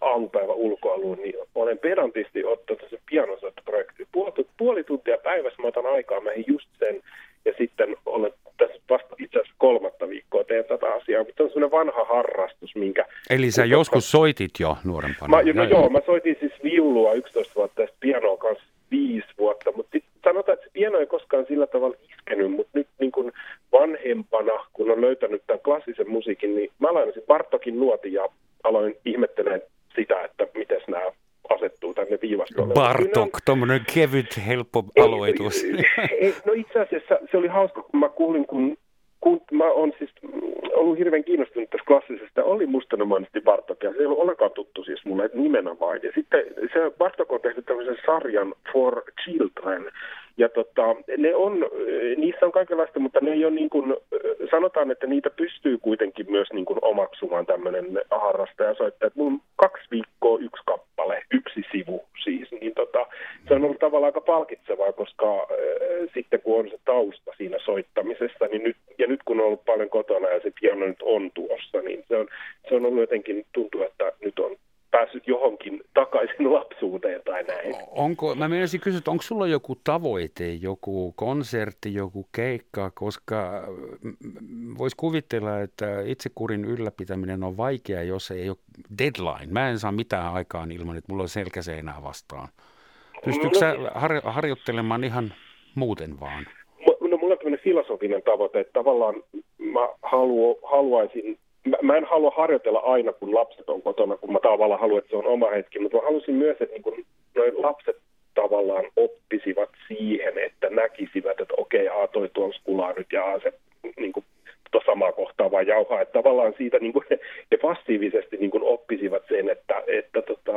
aamupäivä ulkoaluun, niin olen pedantisti ottanut sen pianosoittoprojektin. Puoli, puoli tuntia päivässä mä otan aikaa meihin just sen, ja sitten olen tässä vasta itse asiassa kolmatta viikkoa teen tätä asiaa, mutta on sellainen vanha harrastus, minkä...
Eli sä joskus soitit jo nuorempana?
Mä, no, joo, mä soitin siis viulua 11 vuotta ja pianoa kanssa viisi vuotta, mutta sanotaan, että se pieno ei koskaan sillä tavalla iskenyt, mutta nyt niin kuin vanhempana, kun on löytänyt tämän klassisen musiikin, niin mä lainasin Bartokin nuotin ja aloin ihmettelemään sitä, että miten nämä asettuu tänne viivastolle.
Bartok, tuommoinen kevyt, helppo aloitus.
Ei, ei, no itse asiassa se oli hauska, kun mä kuulin, kun kun mä oon siis ollut hirveän kiinnostunut tästä klassisesta, oli mustanomaisesti Bartok, ja se ei ollut ollenkaan tuttu siis mulle nimenä vain. Ja sitten se Bartok on tehnyt tämmöisen sarjan For Children, ja tota, ne on, niissä on kaikenlaista, mutta ne ei ole niin kuin, sanotaan, että niitä pystyy kuitenkin myös niin kuin omaksumaan tämmöinen harrastaja soittaja. Mulla on kaksi viikkoa yksi kappale, yksi sivu siis, niin tota, se on ollut tavallaan aika palkitsevaa, koska äh, sitten kun on se tausta siinä soittamisessa, niin nyt, ja nyt kun on ollut paljon kotona ja se piano nyt on tuossa, niin se on, se on ollut jotenkin, tuntuu, että nyt on päässyt johonkin takaisin lapsuuteen tai näin.
Onko, mä menisin kysyä, että onko sulla joku tavoite, joku konsertti, joku keikka, koska voisi kuvitella, että itsekurin ylläpitäminen on vaikea, jos ei ole deadline. Mä en saa mitään aikaan ilman, että mulla on selkäseinää vastaan. Pystyykö no, sä har- harjoittelemaan ihan muuten vaan?
No mulla on tämmöinen filosofinen tavoite, että tavallaan mä haluo, haluaisin mä, mä en halua harjoitella aina, kun lapset on kotona, kun mä tavallaan haluan, että se on oma hetki, mutta mä halusin myös, että niin kun noin lapset tavallaan oppisivat siihen, että näkisivät, että okei, okay, toi tuon skulaa nyt ja se niin kuin, tuota samaa kohtaa vaan jauhaa. Että tavallaan siitä niin kuin, he passiivisesti niin kuin oppisivat sen, että, että tota,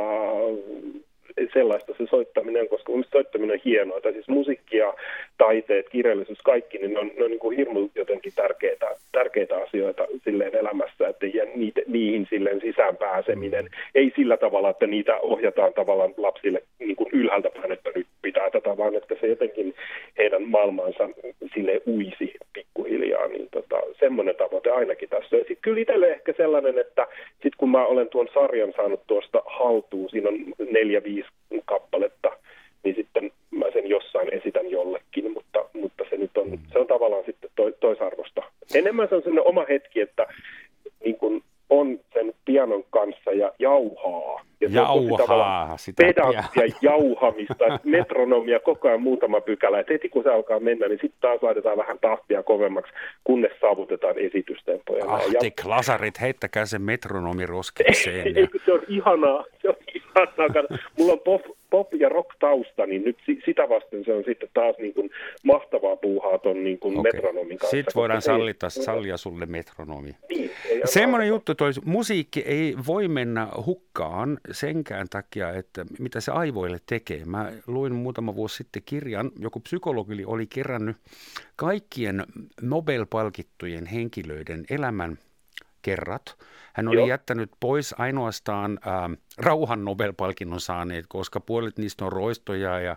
sellaista se soittaminen koska mun soittaminen on hienoa. Tai siis musiikki ja taiteet, kirjallisuus, kaikki, niin ne on, ne on niin kuin hirmu jotenkin tärkeitä, tärkeitä asioita silleen elämässä, että ja niitä, niihin silleen sisään pääseminen. Ei sillä tavalla, että niitä ohjataan tavallaan lapsille niin kuin ylhäältä päin, että nyt pitää tätä, vaan että se jotenkin heidän maailmansa sille uisi pikkuhiljaa, niin tota, semmoinen tavoite ainakin tässä. Sitten kyllä itselle ehkä sellainen, että sitten kun kun mä olen tuon sarjan saanut tuosta haltuun, siinä on neljä, viisi kappaletta, niin sitten mä sen jossain esitän jollekin, mutta, mutta se nyt on, se on tavallaan sitten to, toisarvosta. Enemmän se on sellainen oma hetki, että kanssa ja jauhaa. Ja
jauhaa
sitä pedanttia jauhamista, metronomia koko ajan muutama pykälä. Et heti kun se alkaa mennä, niin sitten taas laitetaan vähän tahtia kovemmaksi, kunnes saavutetaan esitystempoja.
Ah, te klasarit, heittäkää se metronomi roskekseen.
Ei, se on ihanaa. Se on ihanaa. Mulla on pop, pop ja rock tausta, niin nyt sitä vasten se on sitten taas niin kuin mahtavaa puuhaa ton niin kuin okay. metronomin kanssa.
Sitten voidaan sallita, sallia sulle metronomi. Niin, Semmoinen juttu, toi musiikki ei voi mennä hukkaan senkään takia, että mitä se aivoille tekee. Mä luin muutama vuosi sitten kirjan, joku psykologi oli kerännyt kaikkien Nobel-palkittujen henkilöiden elämän kerrat. Hän oli Joo. jättänyt pois ainoastaan äh, rauhan Nobel-palkinnon saaneet, koska puolet niistä on roistoja ja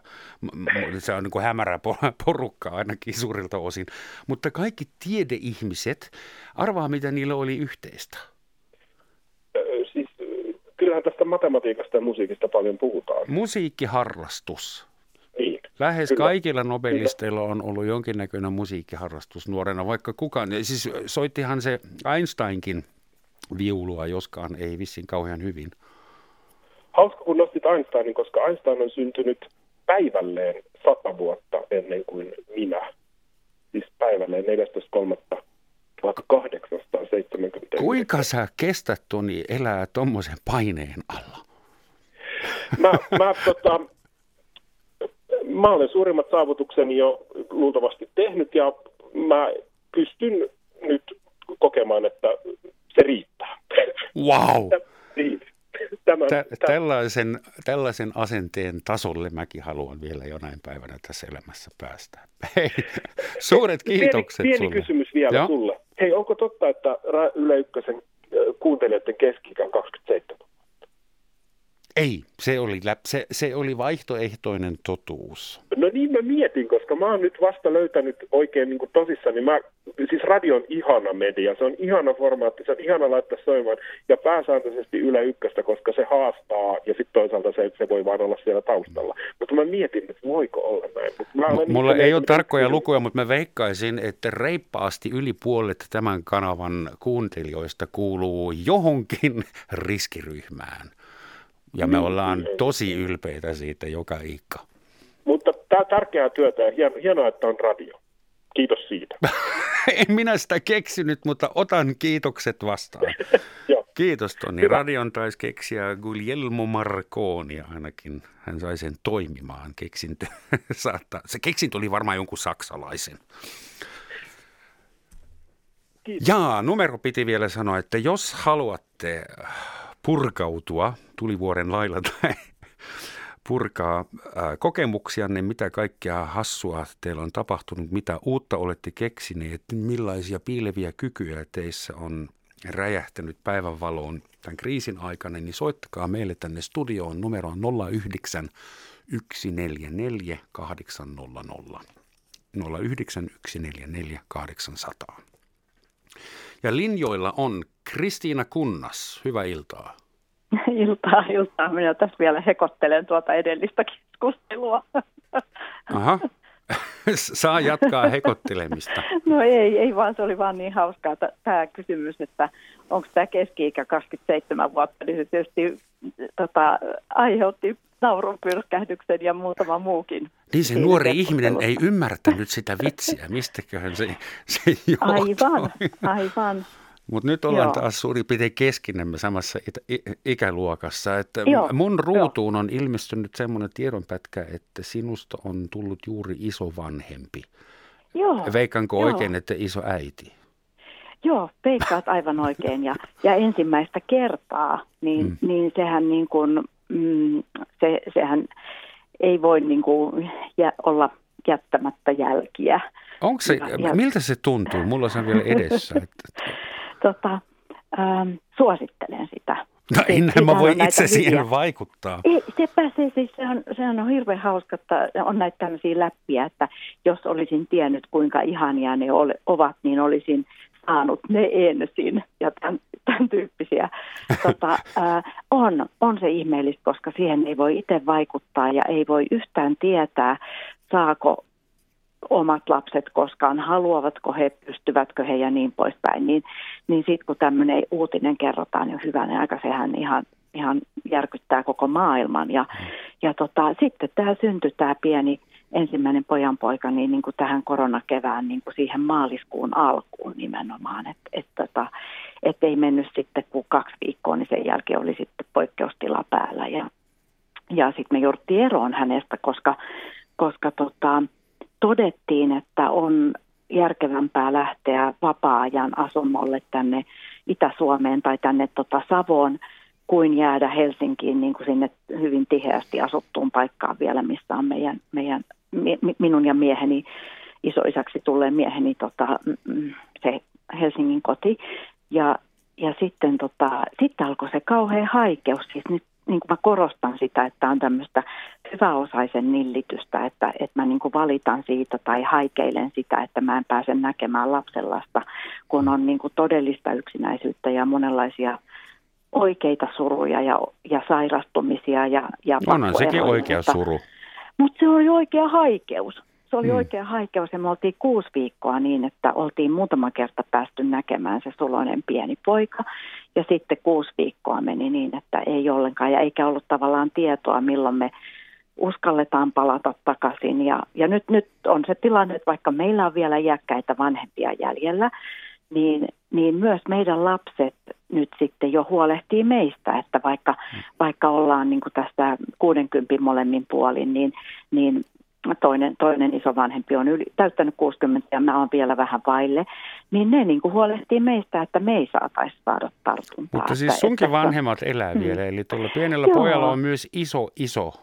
se on niin kuin hämärä porukka ainakin suurilta osin. Mutta kaikki tiedeihmiset, arvaa mitä niillä oli yhteistä
kyllähän tästä matematiikasta ja musiikista paljon puhutaan.
Musiikkiharrastus. Lähes Kyllä. kaikilla nobelisteilla on ollut jonkinnäköinen musiikkiharrastus nuorena, vaikka kukaan. Siis soittihan se Einsteinkin viulua, joskaan ei vissiin kauhean hyvin.
Hauska, kun nostit Einsteinin, koska Einstein on syntynyt päivälleen sata vuotta ennen kuin minä. Siis päivälleen 14.3. 1870.
Kuinka sä kestät Toni elää tuommoisen paineen alla?
Mä, mä, tota, mä olen suurimmat saavutukseni jo luultavasti tehnyt ja mä pystyn nyt kokemaan, että se riittää.
Wow!
Niin.
Tämä, Tä, tällaisen, tällaisen asenteen tasolle mäkin haluan vielä jonain päivänä tässä elämässä päästä. Hei, suuret kiitokset
pieni, pieni
sulle.
kysymys vielä Joo? sulle. Hei, onko totta, että Yle Ykkösen kuuntelijoiden keski 27?
Ei, se oli, se, se oli vaihtoehtoinen totuus.
No niin mä mietin, koska mä oon nyt vasta löytänyt oikein niin kuin tosissaan, niin mä, siis radio on ihana media, se on ihana formaatti, se on ihana laittaa soimaan ja pääsääntöisesti Yle Ykköstä, koska se haastaa ja sitten toisaalta se, se voi vaan olla siellä taustalla. Mutta mä mietin, että voiko olla näin. mä
M- mulla ei ole tarkkoja lukuja, mutta mä veikkaisin, että reippaasti yli puolet tämän kanavan kuuntelijoista kuuluu johonkin riskiryhmään. Ja me ollaan tosi ylpeitä siitä joka ikka.
Mutta tämä tärkeää työtä ja hienoa, että on radio. Kiitos siitä.
en minä sitä keksinyt, mutta otan kiitokset vastaan. Kiitos Toni. Hyvä. Radion taisi keksiä Guglielmo Marconi ainakin. Hän sai sen toimimaan. Keksintö, saattaa. Se keksintö oli varmaan jonkun saksalaisen. Kiitos. Jaa, numero piti vielä sanoa, että jos haluatte purkautua tulivuoren lailla tai purkaa kokemuksia, niin mitä kaikkea hassua teillä on tapahtunut, mitä uutta olette keksineet, millaisia piileviä kykyjä teissä on räjähtänyt päivänvaloon tämän kriisin aikana, niin soittakaa meille tänne studioon numeroon 09 144 800. 09 144 800. Ja linjoilla on Kristiina Kunnas. Hyvää iltaa.
Iltaa, iltaa. Minä tässä vielä hekottelen tuota edellistä keskustelua.
Aha. Saa jatkaa hekottelemista.
No ei, ei vaan se oli vaan niin hauskaa tämä kysymys, että onko tämä keski-ikä 27 vuotta, niin se tietysti tota, aiheutti naurunpyrskähdyksen ja muutama muukin.
Niin se nuori ihminen ei ymmärtänyt sitä vitsiä, mistäköhän se, se johtui.
Aivan, aivan.
Mutta nyt ollaan Joo. taas suurin piirtein keskinämme samassa ikäluokassa. Että Joo. mun ruutuun on ilmestynyt semmoinen tiedonpätkä, että sinusta on tullut juuri iso vanhempi.
Joo.
Veikkaanko Joo. oikein, että iso äiti?
Joo, veikkaat aivan oikein. Ja, ja ensimmäistä kertaa, niin, mm. niin sehän, niin kuin, mm, se, sehän ei voi niin kuin jä, olla jättämättä jälkiä.
Onko se, ja, miltä se tuntuu? Mulla se on vielä edessä. Että,
tota, ähm, suosittelen sitä.
No enhän mä voi itse siihen hyviä. vaikuttaa.
Ei, se pääsee siis, se on, se on hirveän hauska, että on näitä tämmöisiä läppiä, että jos olisin tiennyt kuinka ihania ne ole, ovat, niin olisin saanut ne ensin ja tämän, tämän tyyppisiä. Tota, on, on se ihmeellistä, koska siihen ei voi itse vaikuttaa ja ei voi yhtään tietää, saako omat lapset koskaan, haluavatko he, pystyvätkö he ja niin poispäin. Niin, niin sitten kun tämmöinen uutinen kerrotaan jo hyvänä aika, sehän ihan, ihan järkyttää koko maailman. Ja, ja tota, sitten tämä syntyi tämä pieni ensimmäinen pojanpoika niin, niin kuin tähän koronakevään niin kuin siihen maaliskuun alkuun nimenomaan. Että et, tota, et ei mennyt sitten kuin kaksi viikkoa, niin sen jälkeen oli sitten poikkeustila päällä. Ja, ja sitten me jouduttiin eroon hänestä, koska, koska tota, todettiin, että on järkevämpää lähteä vapaa-ajan asunnolle tänne Itä-Suomeen tai tänne tota Savoon, kuin jäädä Helsinkiin niin kuin sinne hyvin tiheästi asuttuun paikkaan vielä, missä on meidän, meidän minun ja mieheni, isoisaksi tulleen mieheni tota, se Helsingin koti. Ja, ja sitten tota, sitten alkoi se kauhean haikeus. Siis nyt niin kuin mä korostan sitä, että on tämmöistä hyväosaisen nillitystä, että, että mä niin kuin valitan siitä tai haikeilen sitä, että mä en pääse näkemään lapsenlasta, kun on niin kuin todellista yksinäisyyttä ja monenlaisia oikeita suruja ja, ja sairastumisia. Ja, ja
Onhan sekin oikea suru.
Mutta se oli oikea haikeus. Se oli hmm. oikea haikeus ja me oltiin kuusi viikkoa niin, että oltiin muutama kerta päästy näkemään se suloinen pieni poika. Ja sitten kuusi viikkoa meni niin, että ei ollenkaan ja eikä ollut tavallaan tietoa, milloin me uskalletaan palata takaisin. Ja, ja nyt, nyt on se tilanne, että vaikka meillä on vielä iäkkäitä vanhempia jäljellä, niin, niin myös meidän lapset nyt sitten jo huolehtii meistä, että vaikka, vaikka ollaan niin kuin tästä 60 molemmin puolin, niin, niin toinen, toinen iso vanhempi on yli, täyttänyt 60 ja mä oon vielä vähän vaille, niin ne niin kuin huolehtii meistä, että me ei saataisi saada tartuntaa.
Mutta siis sunkin että, vanhemmat elää hmm. vielä, eli tuolla pienellä Joo. pojalla on myös iso, iso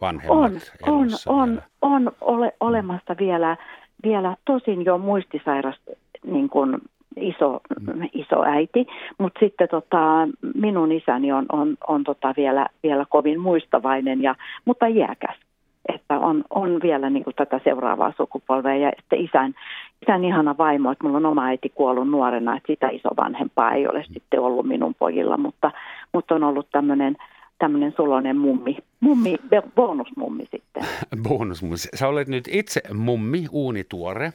vanhemmat
On, on, on, on ole, olemassa vielä, vielä tosin jo muistisairas niin kuin iso, iso äiti, mutta sitten tota, minun isäni on, on, on tota vielä, vielä kovin muistavainen, ja, mutta iäkäs. Että on, on vielä niin kuin tätä seuraavaa sukupolvea ja sitten isän, isän ihana vaimo, että mulla on oma äiti kuollut nuorena, että sitä isovanhempaa ei ole sitten ollut minun pojilla, mutta, mutta on ollut tämmöinen tämmöinen sulonen mummi, mummi, bonusmummi sitten.
bonusmummi. Sä olet nyt itse mummi, uunituore.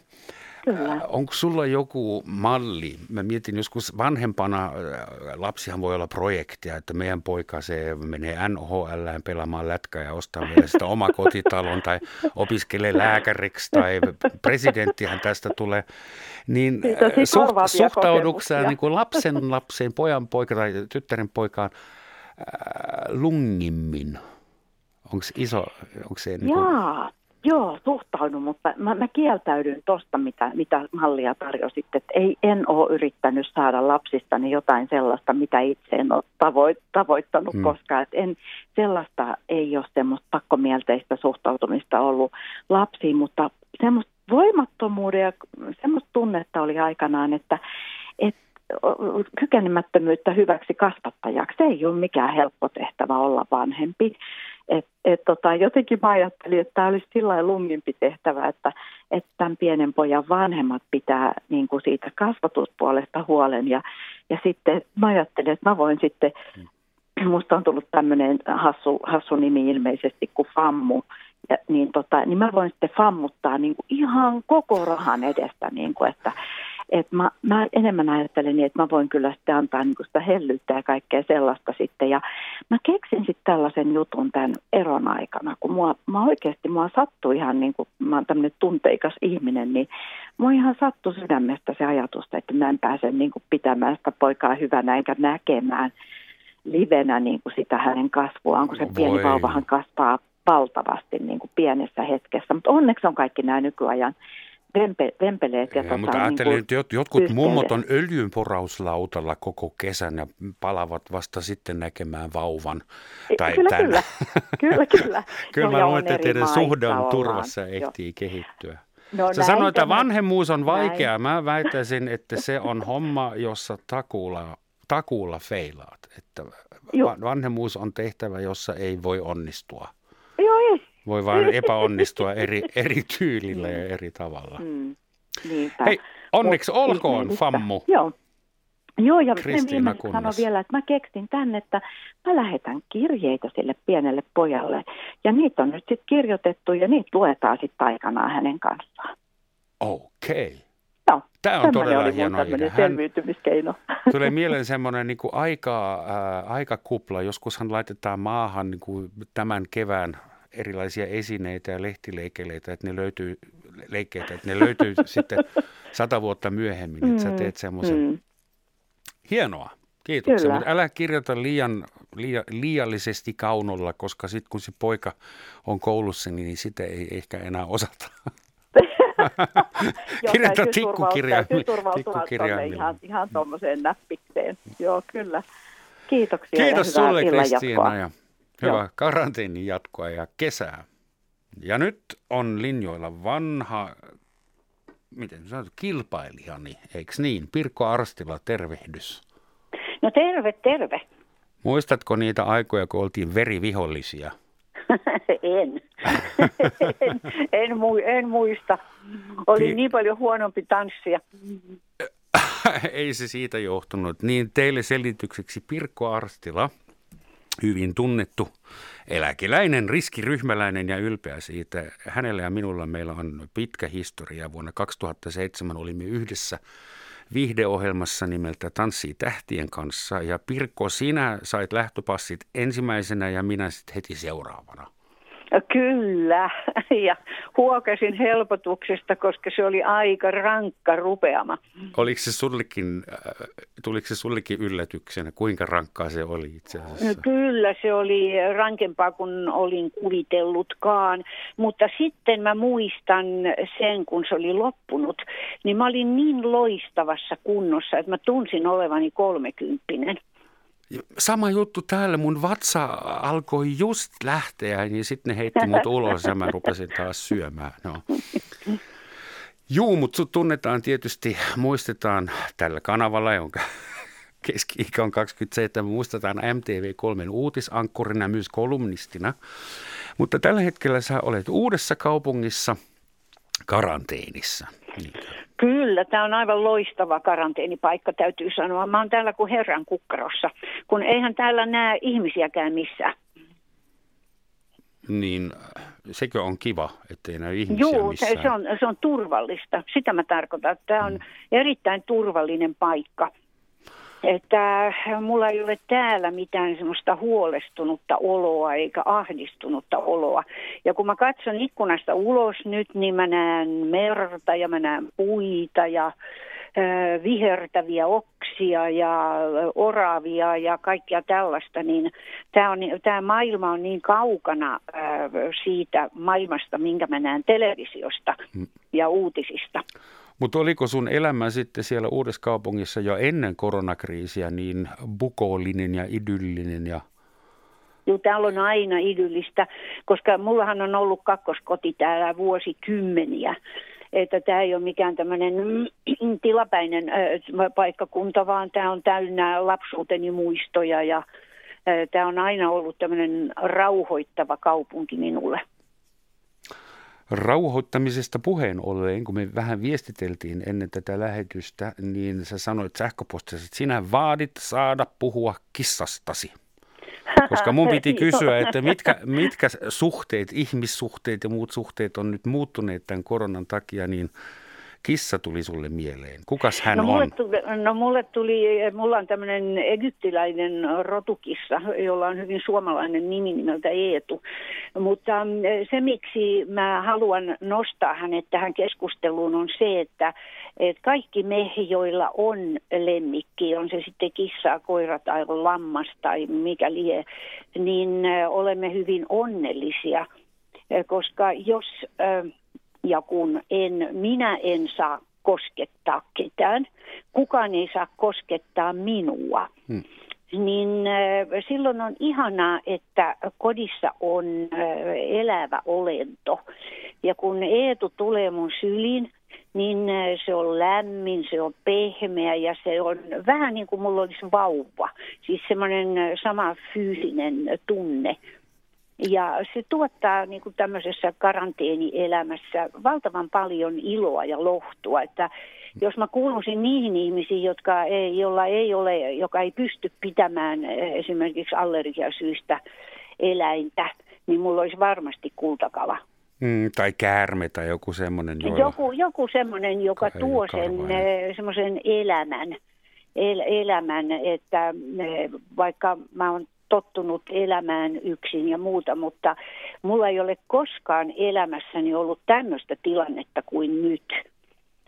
Kyllä. Äh,
onko sulla joku malli? Mä mietin joskus vanhempana, äh, lapsihan voi olla projekteja, että meidän poika se menee NHL pelaamaan lätkää ja ostaa vielä sitä oma kotitalon tai opiskelee lääkäriksi tai presidenttihän tästä tulee. Niin äh, suht, suhtauduksia niin kuin lapsen lapseen, pojan poika tai tyttären poikaan lungimmin? Onko iso, onko se niin kuin...
Jaa, Joo, suhtaudun, mutta mä, mä kieltäydyn tuosta, mitä, mitä mallia tarjosit. Että ei, en ole yrittänyt saada lapsistani jotain sellaista, mitä itse en ole tavoit, tavoittanut mm. koskaan. Et en, sellaista ei ole semmoista pakkomielteistä suhtautumista ollut lapsiin, mutta semmoista voimattomuuden ja semmoista tunnetta oli aikanaan, että, että kykenemättömyyttä hyväksi kasvattajaksi. Se ei ole mikään helppo tehtävä olla vanhempi. Et, et tota, jotenkin mä ajattelin, että tämä olisi sillä lungimpi tehtävä, että, että tämän pienen pojan vanhemmat pitää niin kuin siitä kasvatuspuolesta huolen. Ja, ja sitten mä ajattelin, että mä voin sitten, musta on tullut tämmöinen hassu, hassu nimi ilmeisesti kuin Fammu, ja, niin, tota, niin mä voin sitten fammuttaa niin kuin ihan koko rahan edestä, niin kuin, että, et mä, mä enemmän ajattelen niin, että mä voin kyllä sitten antaa niin sitä hellyyttä ja kaikkea sellaista sitten. Ja mä keksin sitten tällaisen jutun tämän eron aikana, kun mua, mä oikeasti mua sattui ihan niin kuin, mä oon tämmöinen tunteikas ihminen, niin mua ihan sattui sydämestä se ajatus, että mä en pääse niin kuin pitämään sitä poikaa hyvänä eikä näkemään livenä niin kuin sitä hänen kasvuaan, kun se Voi. pieni vauvahan kasvaa valtavasti niin kuin pienessä hetkessä. Mutta onneksi on kaikki nämä nykyajan vempe, vempeleet. Ja, ja tota,
mutta ajattelin, niin että jotkut mummot on öljynporauslautalla koko kesän ja palavat vasta sitten näkemään vauvan.
Tai kyllä, tämän. kyllä, kyllä, kyllä.
kyllä no, mä luulen, että teidän suhde on turvassa ehtii jo. kehittyä. No, Sä sanoit, että vanhemmuus on vaikeaa. Mä väittäisin, että se on homma, jossa takuulla, takuulla feilaat. Että vanhemmuus on tehtävä, jossa ei voi onnistua. Voi vain epäonnistua eri, eri tyylillä ja eri tavalla.
Mm.
Niinpä.
Hei, onneksi
Mut
olkoon,
ihmeellistä.
Fammu.
Joo. Joo, ja
Kristiina
viimeiseksi sanon vielä, että mä keksin tänne, että mä lähetän kirjeitä sille pienelle pojalle. Ja niitä on nyt sitten kirjoitettu ja niitä luetaan sitten aikanaan hänen kanssaan.
Okei.
Joo,
Tämä on todella
oli
hieno idea. Hän-
selviytymiskeino.
Tulee mieleen semmoinen niin kuin aika, äh, aikakupla. Joskushan laitetaan maahan niin kuin tämän kevään erilaisia esineitä ja lehtileikeleitä, että ne löytyy, leikkeitä, että ne löytyy sitten sata vuotta myöhemmin, että sä teet semmoisen.
Mm.
Hienoa, kiitoksia,
Kyllä.
mutta älä kirjoita liian, liia, liiallisesti kaunolla, koska sitten kun se poika on koulussa, niin sitä ei ehkä enää osata. Kirjoita tikkukirjaimilla- tikkukirjaimilla.
Ihan, ihan tuommoiseen näppikseen. Joo, kyllä. Kiitoksia
Kiitos
ja
sulle Kristiina
jatkoa.
Ja
Joo.
karanteenin jatkoa ja kesää. Ja nyt on linjoilla vanha, miten sanot, kilpailijani, eikö niin? Pirkko Arstila, tervehdys.
No terve, terve.
Muistatko niitä aikoja, kun oltiin verivihollisia?
en. en, en, mu, en muista. Oli
Pi-
niin paljon huonompi tanssia.
Ei se siitä johtunut. Niin teille selitykseksi Pirkko Arstila, hyvin tunnettu eläkeläinen, riskiryhmäläinen ja ylpeä siitä. Hänellä ja minulla meillä on pitkä historia. Vuonna 2007 olimme yhdessä viihdeohjelmassa nimeltä Tanssii tähtien kanssa. Ja Pirkko, sinä sait lähtöpassit ensimmäisenä ja minä sitten heti seuraavana.
Kyllä, ja huokasin helpotuksesta, koska se oli aika rankka rupeama.
Oliko se sullekin, äh, tuliko se sullekin yllätyksenä, kuinka rankkaa se oli itse
No,
asiassa?
kyllä se oli rankempaa kuin olin kuvitellutkaan, mutta sitten mä muistan sen, kun se oli loppunut, niin mä olin niin loistavassa kunnossa, että mä tunsin olevani kolmekymppinen.
Sama juttu täällä, mun vatsa alkoi just lähteä, niin sitten ne heitti mut ulos ja mä rupesin taas syömään. No. Juu, mutta sut tunnetaan tietysti, muistetaan tällä kanavalla, jonka keski-ikä on 27, muistetaan MTV3 uutisankkurina myös kolumnistina. Mutta tällä hetkellä sä olet uudessa kaupungissa karanteenissa. Niin.
Kyllä, tämä on aivan loistava karanteenipaikka, täytyy sanoa. Mä oon täällä kuin herran kukkarossa, kun eihän täällä näe ihmisiäkään missään.
niin sekö on kiva, ettei näy ihmisiä
Joo,
missään?
se, se, on, se on turvallista. Sitä mä tarkoitan, että tämä on erittäin turvallinen paikka. Että mulla ei ole täällä mitään semmoista huolestunutta oloa eikä ahdistunutta oloa. Ja kun mä katson ikkunasta ulos nyt, niin mä näen merta ja mä näen puita ja vihertäviä oksia ja oravia ja kaikkia tällaista, niin tämä, on, tämä maailma on niin kaukana siitä maailmasta, minkä mä näen televisiosta ja uutisista.
Mutta oliko sun elämä sitten siellä uudessa kaupungissa jo ennen koronakriisiä niin bukollinen ja idyllinen ja
Joo, täällä on aina idyllistä, koska mullahan on ollut kakkoskoti täällä vuosikymmeniä. Että tämä ei ole mikään tämmöinen tilapäinen paikkakunta, vaan tämä on täynnä lapsuuteni muistoja ja tämä on aina ollut tämmöinen rauhoittava kaupunki minulle.
Rauhoittamisesta puheen ollen, kun me vähän viestiteltiin ennen tätä lähetystä, niin sä sanoit sähköpostissa, että sinä vaadit saada puhua kissastasi. Koska mun piti kysyä, että mitkä, mitkä suhteet, ihmissuhteet ja muut suhteet on nyt muuttuneet tämän koronan takia, niin kissa tuli sulle mieleen. Kukas hän
no, mulle
on?
Tuli, no mulle tuli, mulla on tämmöinen egyptiläinen rotukissa, jolla on hyvin suomalainen nimi nimeltä Eetu. Mutta mm, se, miksi mä haluan nostaa hänet tähän keskusteluun, on se, että, että kaikki me, joilla on lemmikki, on se sitten kissaa, koira tai lammas tai mikä lie, niin olemme hyvin onnellisia, koska jos... ö, ja kun en, minä en saa koskettaa ketään, kukaan ei saa koskettaa minua,
Hmm.
niin silloin on ihanaa, että kodissa on elävä olento. Ja kun Eetu tulee mun syliin, niin se on lämmin, se on pehmeä ja se on vähän niin kuin mulla olisi vauva. Siis semmoinen sama fyysinen tunne. Ja se tuottaa niin kuin tämmöisessä karanteenielämässä valtavan paljon iloa ja lohtua, että jos mä kuuluisin niihin ihmisiin, jotka ei, jolla ei ole, joka ei pysty pitämään eh, esimerkiksi allergiasyistä eläintä, niin mulla olisi varmasti kultakala.
Mm, tai käärme tai joku semmoinen.
Jolla... Joku, joku semmoinen, joka Ka- tuo sen eh, semmoisen elämän, el, elämän, että eh, vaikka mä oon tottunut elämään yksin ja muuta, mutta mulla ei ole koskaan elämässäni ollut tämmöistä tilannetta kuin nyt.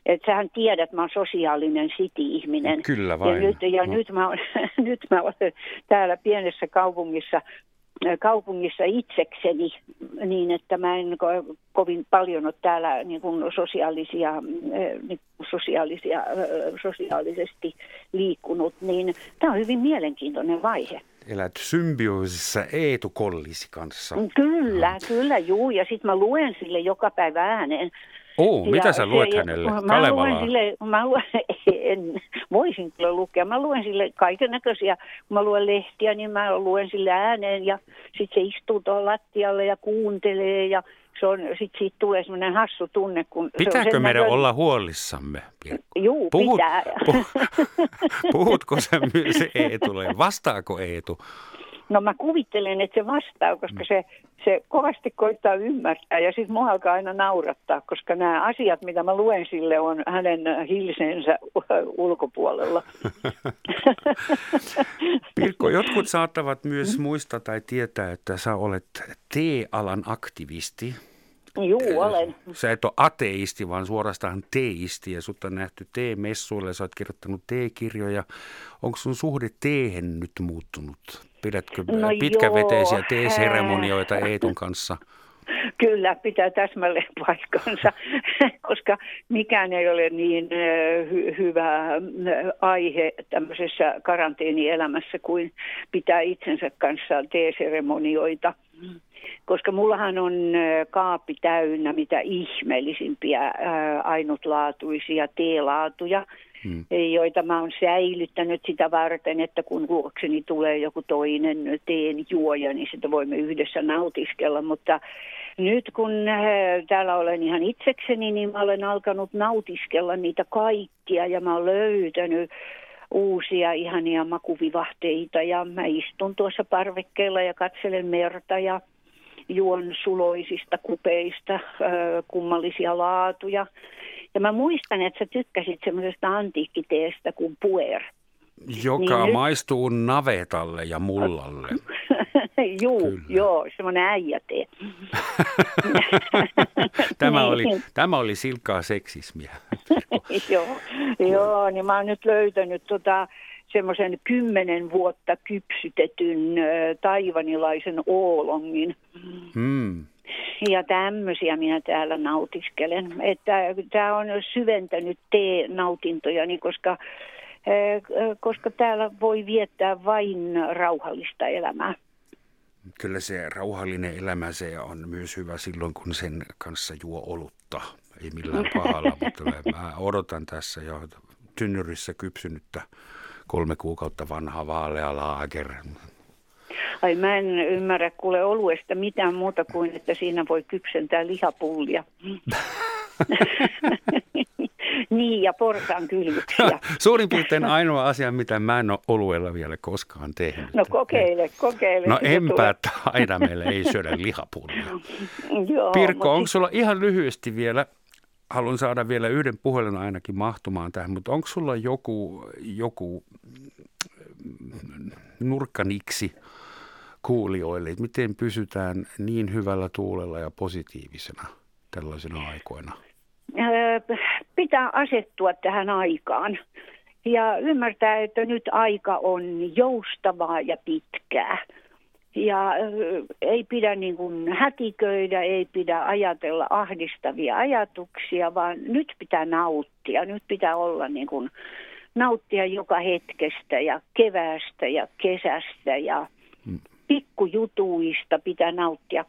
Että sähän tiedät, että mä oon sosiaalinen city-ihminen.
Kyllä vain.
Ja, nyt, ja no. nyt, mä, nyt mä olen täällä pienessä kaupungissa kaupungissa itsekseni niin, että mä en ko- kovin paljon ole täällä niin kuin sosiaalisia, niin kuin sosiaalisia, sosiaalisesti liikkunut, niin tämä on hyvin mielenkiintoinen vaihe.
Elät symbioosissa Eetu Kollisi kanssa.
Kyllä, no. kyllä, juu. Ja sitten mä luen sille joka päivä ääneen
Oh, mitä sä luet se, hänelle?
Mä luen sille, mä luen, en, voisin kyllä lukea. Mä luen sille kaiken näköisiä, kun mä luen lehtiä, niin mä luen sille ääneen ja sitten se istuu tuolla lattialle ja kuuntelee ja se on, sit siitä tulee semmoinen hassu tunne. Kun
Pitääkö
se on
meidän näkö... olla huolissamme?
Juu, Puhut, pitää.
puhutko sä myös Eetulle? Vastaako Eetu?
No mä kuvittelen, että se vastaa, koska mm. se, se kovasti koittaa ymmärtää ja sitten mua alkaa aina naurattaa, koska nämä asiat, mitä mä luen sille, on hänen hilseensä ulkopuolella.
Pirkko, jotkut saattavat myös muistaa tai tietää, että sä olet T-alan aktivisti.
Juu, olen.
Sä et ole ateisti, vaan suorastaan teisti ja sut on nähty T-messuilla ja sä oot kirjoittanut T-kirjoja. Onko sun suhde teehen nyt muuttunut? Pidätkö no pitkäveteisiä joo. teeseremonioita Eetun kanssa?
Kyllä, pitää täsmälleen paikkansa, koska mikään ei ole niin hy- hyvä aihe tämmöisessä karanteenielämässä kuin pitää itsensä kanssa teeseremonioita. Koska mullahan on kaapi täynnä mitä ihmeellisimpiä ainutlaatuisia teelaatuja – hmm. joita mä oon säilyttänyt sitä varten, että kun luokseni tulee joku toinen teen juoja, niin sitä voimme yhdessä nautiskella. Mutta nyt kun täällä olen ihan itsekseni, niin mä olen alkanut nautiskella niitä kaikkia ja mä oon löytänyt uusia ihania makuvivahteita ja mä istun tuossa parvekkeella ja katselen merta ja juon suloisista kupeista kummallisia laatuja. Ja mä muistan, että sä tykkäsit semmoisesta antiikkiteestä kuin puer.
Joka niin maistuu nyt... navetalle ja mullalle.
Juu, joo, semmoinen äijätee.
tämä, niin. oli, tämä oli silkkaa seksismiä.
joo, joo, niin mä oon nyt löytänyt tota, semmoisen kymmenen vuotta kypsytetyn taivanilaisen oolongin. Hmm. Ja tämmöisiä minä täällä nautiskelen. Että tämä on syventänyt tee-nautintojani, koska, koska täällä voi viettää vain rauhallista elämää.
Kyllä se rauhallinen elämä se on myös hyvä silloin, kun sen kanssa juo olutta. Ei millään pahalla, mutta mä odotan tässä jo tynnyrissä kypsynyttä kolme kuukautta vanha vaalea laager.
Ai mä en ymmärrä kuule oluesta mitään muuta kuin, että siinä voi kypsentää lihapullia. niin, ja portaan kylvyksiä.
Suurin piirtein ainoa asia, mitä mä en ole oluella vielä koskaan tehnyt.
No kokeile, kokeile.
No enpä aina meille ei syödä lihapullia. Joo, Pirkko, onko sulla ihan lyhyesti vielä, haluan saada vielä yhden puhelun ainakin mahtumaan tähän, mutta onko sulla joku, joku nurkkaniksi, kuulijoille, että miten pysytään niin hyvällä tuulella ja positiivisena tällaisina aikoina?
Pitää asettua tähän aikaan ja ymmärtää, että nyt aika on joustavaa ja pitkää. Ja ei pidä niin kuin hätiköidä, ei pidä ajatella ahdistavia ajatuksia, vaan nyt pitää nauttia. Nyt pitää olla niin kuin, nauttia joka hetkestä ja keväästä ja kesästä ja pikkujutuista pitää nauttia.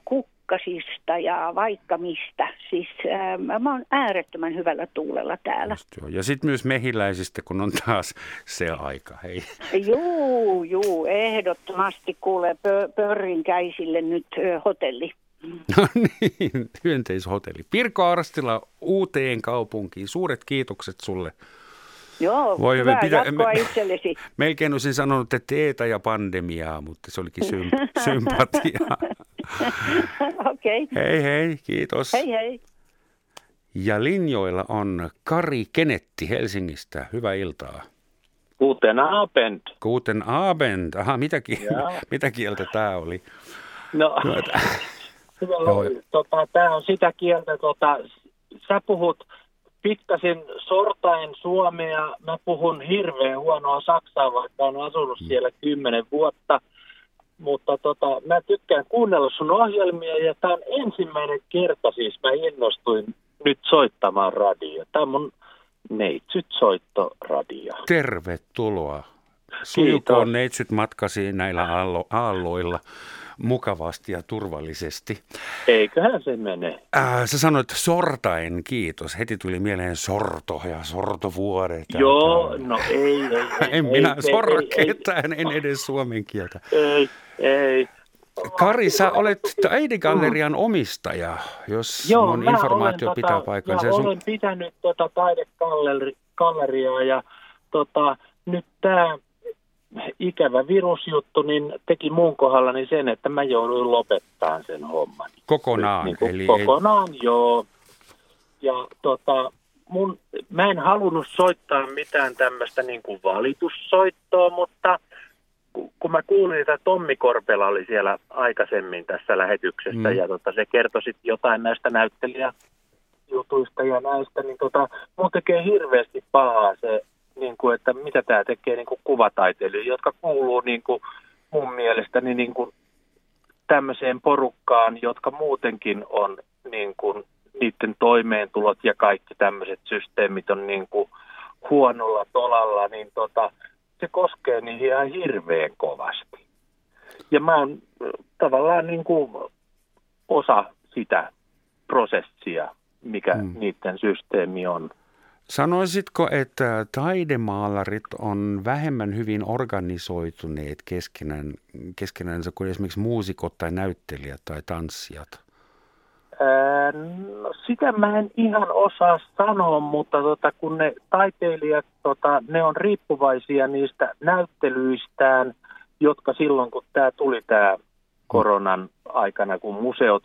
Pakkasista ja vaikka mistä. Siis ää, mä oon äärettömän hyvällä tuulella täällä.
Just joo. Ja sitten myös mehiläisistä, kun on taas se aika, hei.
Juu, juu, ehdottomasti kuulee pö- pörrinkäisille nyt ö, hotelli.
No niin, hyönteishotelli. Pirko Arstila uuteen kaupunkiin. Suuret kiitokset sulle.
Joo,
Voi hyvä, pitä-
jatkoa
me-
itsellesi.
Melkein olisin sanonut, että teetä ja pandemiaa, mutta se olikin sym- sympatiaa.
Okei. Okay.
Hei hei, kiitos.
Hei hei.
Ja linjoilla on Kari Kenetti Helsingistä. Hyvää iltaa.
Guten Abend.
Guten Abend. Aha, mitä, ki-
Joo.
mitä kieltä tämä oli?
No. Lauri. tota, tämä on sitä kieltä, tota, sä puhut pikkasin sortaen suomea, mä puhun hirveän huonoa saksaa, vaikka on asunut siellä kymmenen vuotta. Mutta tota, mä tykkään kuunnella sun ohjelmia ja tämä on ensimmäinen kerta siis mä innostuin nyt soittamaan radio. Tämä on mun neitsyt soittoradio.
Tervetuloa. Sujukoon neitsyt matkasi näillä aallo- aalloilla mukavasti ja turvallisesti.
Eiköhän se mene.
Äh, sä sanoit sortaen, kiitos. Heti tuli mieleen sorto ja sortovuodet. ja
Joo,
tää.
no ei, ei. ei
En
ei,
minä
ei,
sorra
ei, ei,
ketään, en edes suomen kieltä.
Ei, ei.
Kari, sä olet taidegallerian omistaja, jos
Joo,
mun informaatio
olen,
pitää
tota,
paikkansa.
Mä
sun-
olen pitänyt tota taidegalleriaa ja tota, nyt tämä ikävä virusjuttu niin teki mun kohdallani sen, että mä jouduin lopettamaan sen homman.
Kokonaan.
Niin kuin
eli
kokonaan, joo. Ja tota, mun, mä en halunnut soittaa mitään tämmöistä niin kuin valitussoittoa, mutta ku- kun mä kuulin, että Tommi Korpela oli siellä aikaisemmin tässä lähetyksessä
Mm.
ja tota, se kertoi sitten jotain näistä näyttelijäjutuista ja näistä, niin tota, mun tekee hirveästi pahaa se, niin kuin, että mitä tämä tekee niin kuin kuvataiteilijoille, jotka kuuluu niin kuin, mun mielestäni niin kuin, tämmöiseen porukkaan, jotka muutenkin on niin kuin, niiden toimeentulot ja kaikki tämmöiset systeemit on niin kuin, huonolla tolalla, niin tota, se koskee niihin ihan hirveän kovasti. Ja mä oon tavallaan niin kuin osa sitä prosessia, mikä
mm.
niiden systeemi on.
Sanoisitko, että taidemaalarit on vähemmän hyvin organisoituneet keskenään, keskenäänsä kuin esimerkiksi muusikot tai näyttelijät tai tanssijat?
Ää, No, sitä mä en ihan osaa sanoa, mutta tota, kun ne taiteilijat, tota, ne on riippuvaisia niistä näyttelyistään, jotka silloin kun tämä tuli tämä koronan aikana, kun museot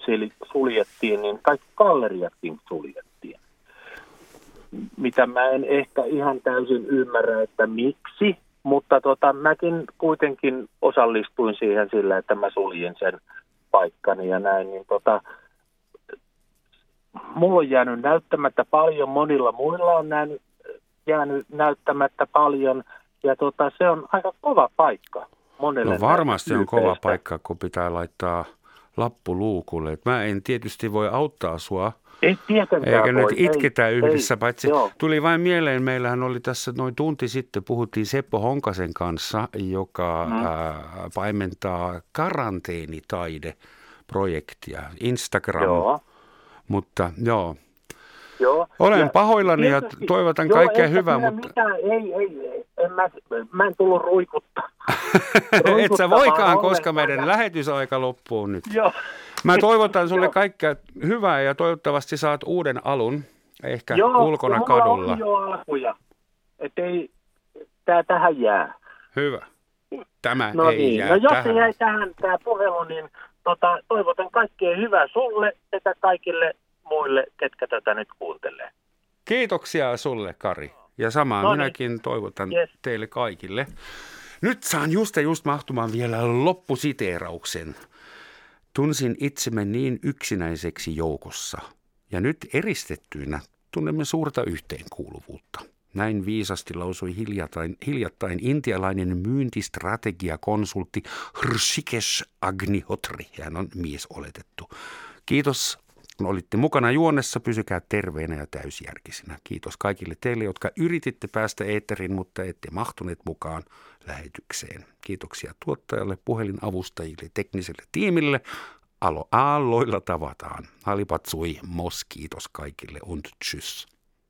suljettiin, niin kaikki galleriatkin suljettiin. Mitä mä en ehkä ihan täysin ymmärrä, että miksi, mutta tota, mäkin kuitenkin osallistuin siihen sillä, että mä suljin sen paikkani ja näin, niin tota, mulla on jäänyt näyttämättä paljon, monilla muilla on nähnyt, jäänyt näyttämättä paljon, ja tota, se on aika kova paikka monelle.
No varmasti on kova paikka, kun pitää laittaa lappu luukulle. Et Mä en tietysti voi auttaa sua,
Ei tietenkään
eikä nyt
voi,
itketä
ei,
yhdessä,
ei,
paitsi
joo.
tuli vain mieleen, meillähän oli tässä noin tunti sitten, puhuttiin Seppo Honkasen kanssa, joka
Mm.
ää, paimentaa karanteenitaide-projektia, Instagram.
Joo.
Mutta joo,
Joo.
Olen
Ja
pahoillani ja toivotan
joo,
kaikkea hyvää, mutta-
Mitään, ei, ei, ei, en mä, mä en tullut ruikuttaa.
et sä voikaan, koska meidän lähetysaika loppuu nyt.
Joo.
Mä toivotan sulle
Joo.
kaikkea hyvää ja toivottavasti saat uuden alun, ehkä
Joo,
ulkona
mulla
kadulla.
on jo alkuja. Että ei, tää tähän jää.
Hyvä. Tämä
No
ei
niin,
jää
no jos
tähän.
jäi tähän tämä puhelu, niin tota, toivotan kaikkea hyvää sulle sekä kaikille muille, ketkä tätä nyt kuuntelee.
Kiitoksia sulle, Kari. Ja samaa
No niin.
minäkin toivotan
Yes.
teille kaikille. Nyt saan just ja just mahtumaan vielä loppusiteerauksen. Tunsin itsemme niin yksinäiseksi joukossa. Ja nyt eristettyinä tunnemme suurta yhteenkuuluvuutta. Näin viisasti lausui hiljattain, hiljattain intialainen myyntistrategiakonsultti Hrshikesh Agnihotri. Hän on mies oletettu. Kiitos kun olitte mukana juonnessa, pysykää terveenä ja täysjärkisinä. Kiitos kaikille teille, jotka yrititte päästä eetteriin, mutta ette mahtuneet mukaan lähetykseen. Kiitoksia tuottajalle, puhelinavustajille, tekniselle tiimille. alo, aalloilla tavataan. Alipatsui mos, kiitos kaikille und tschüss.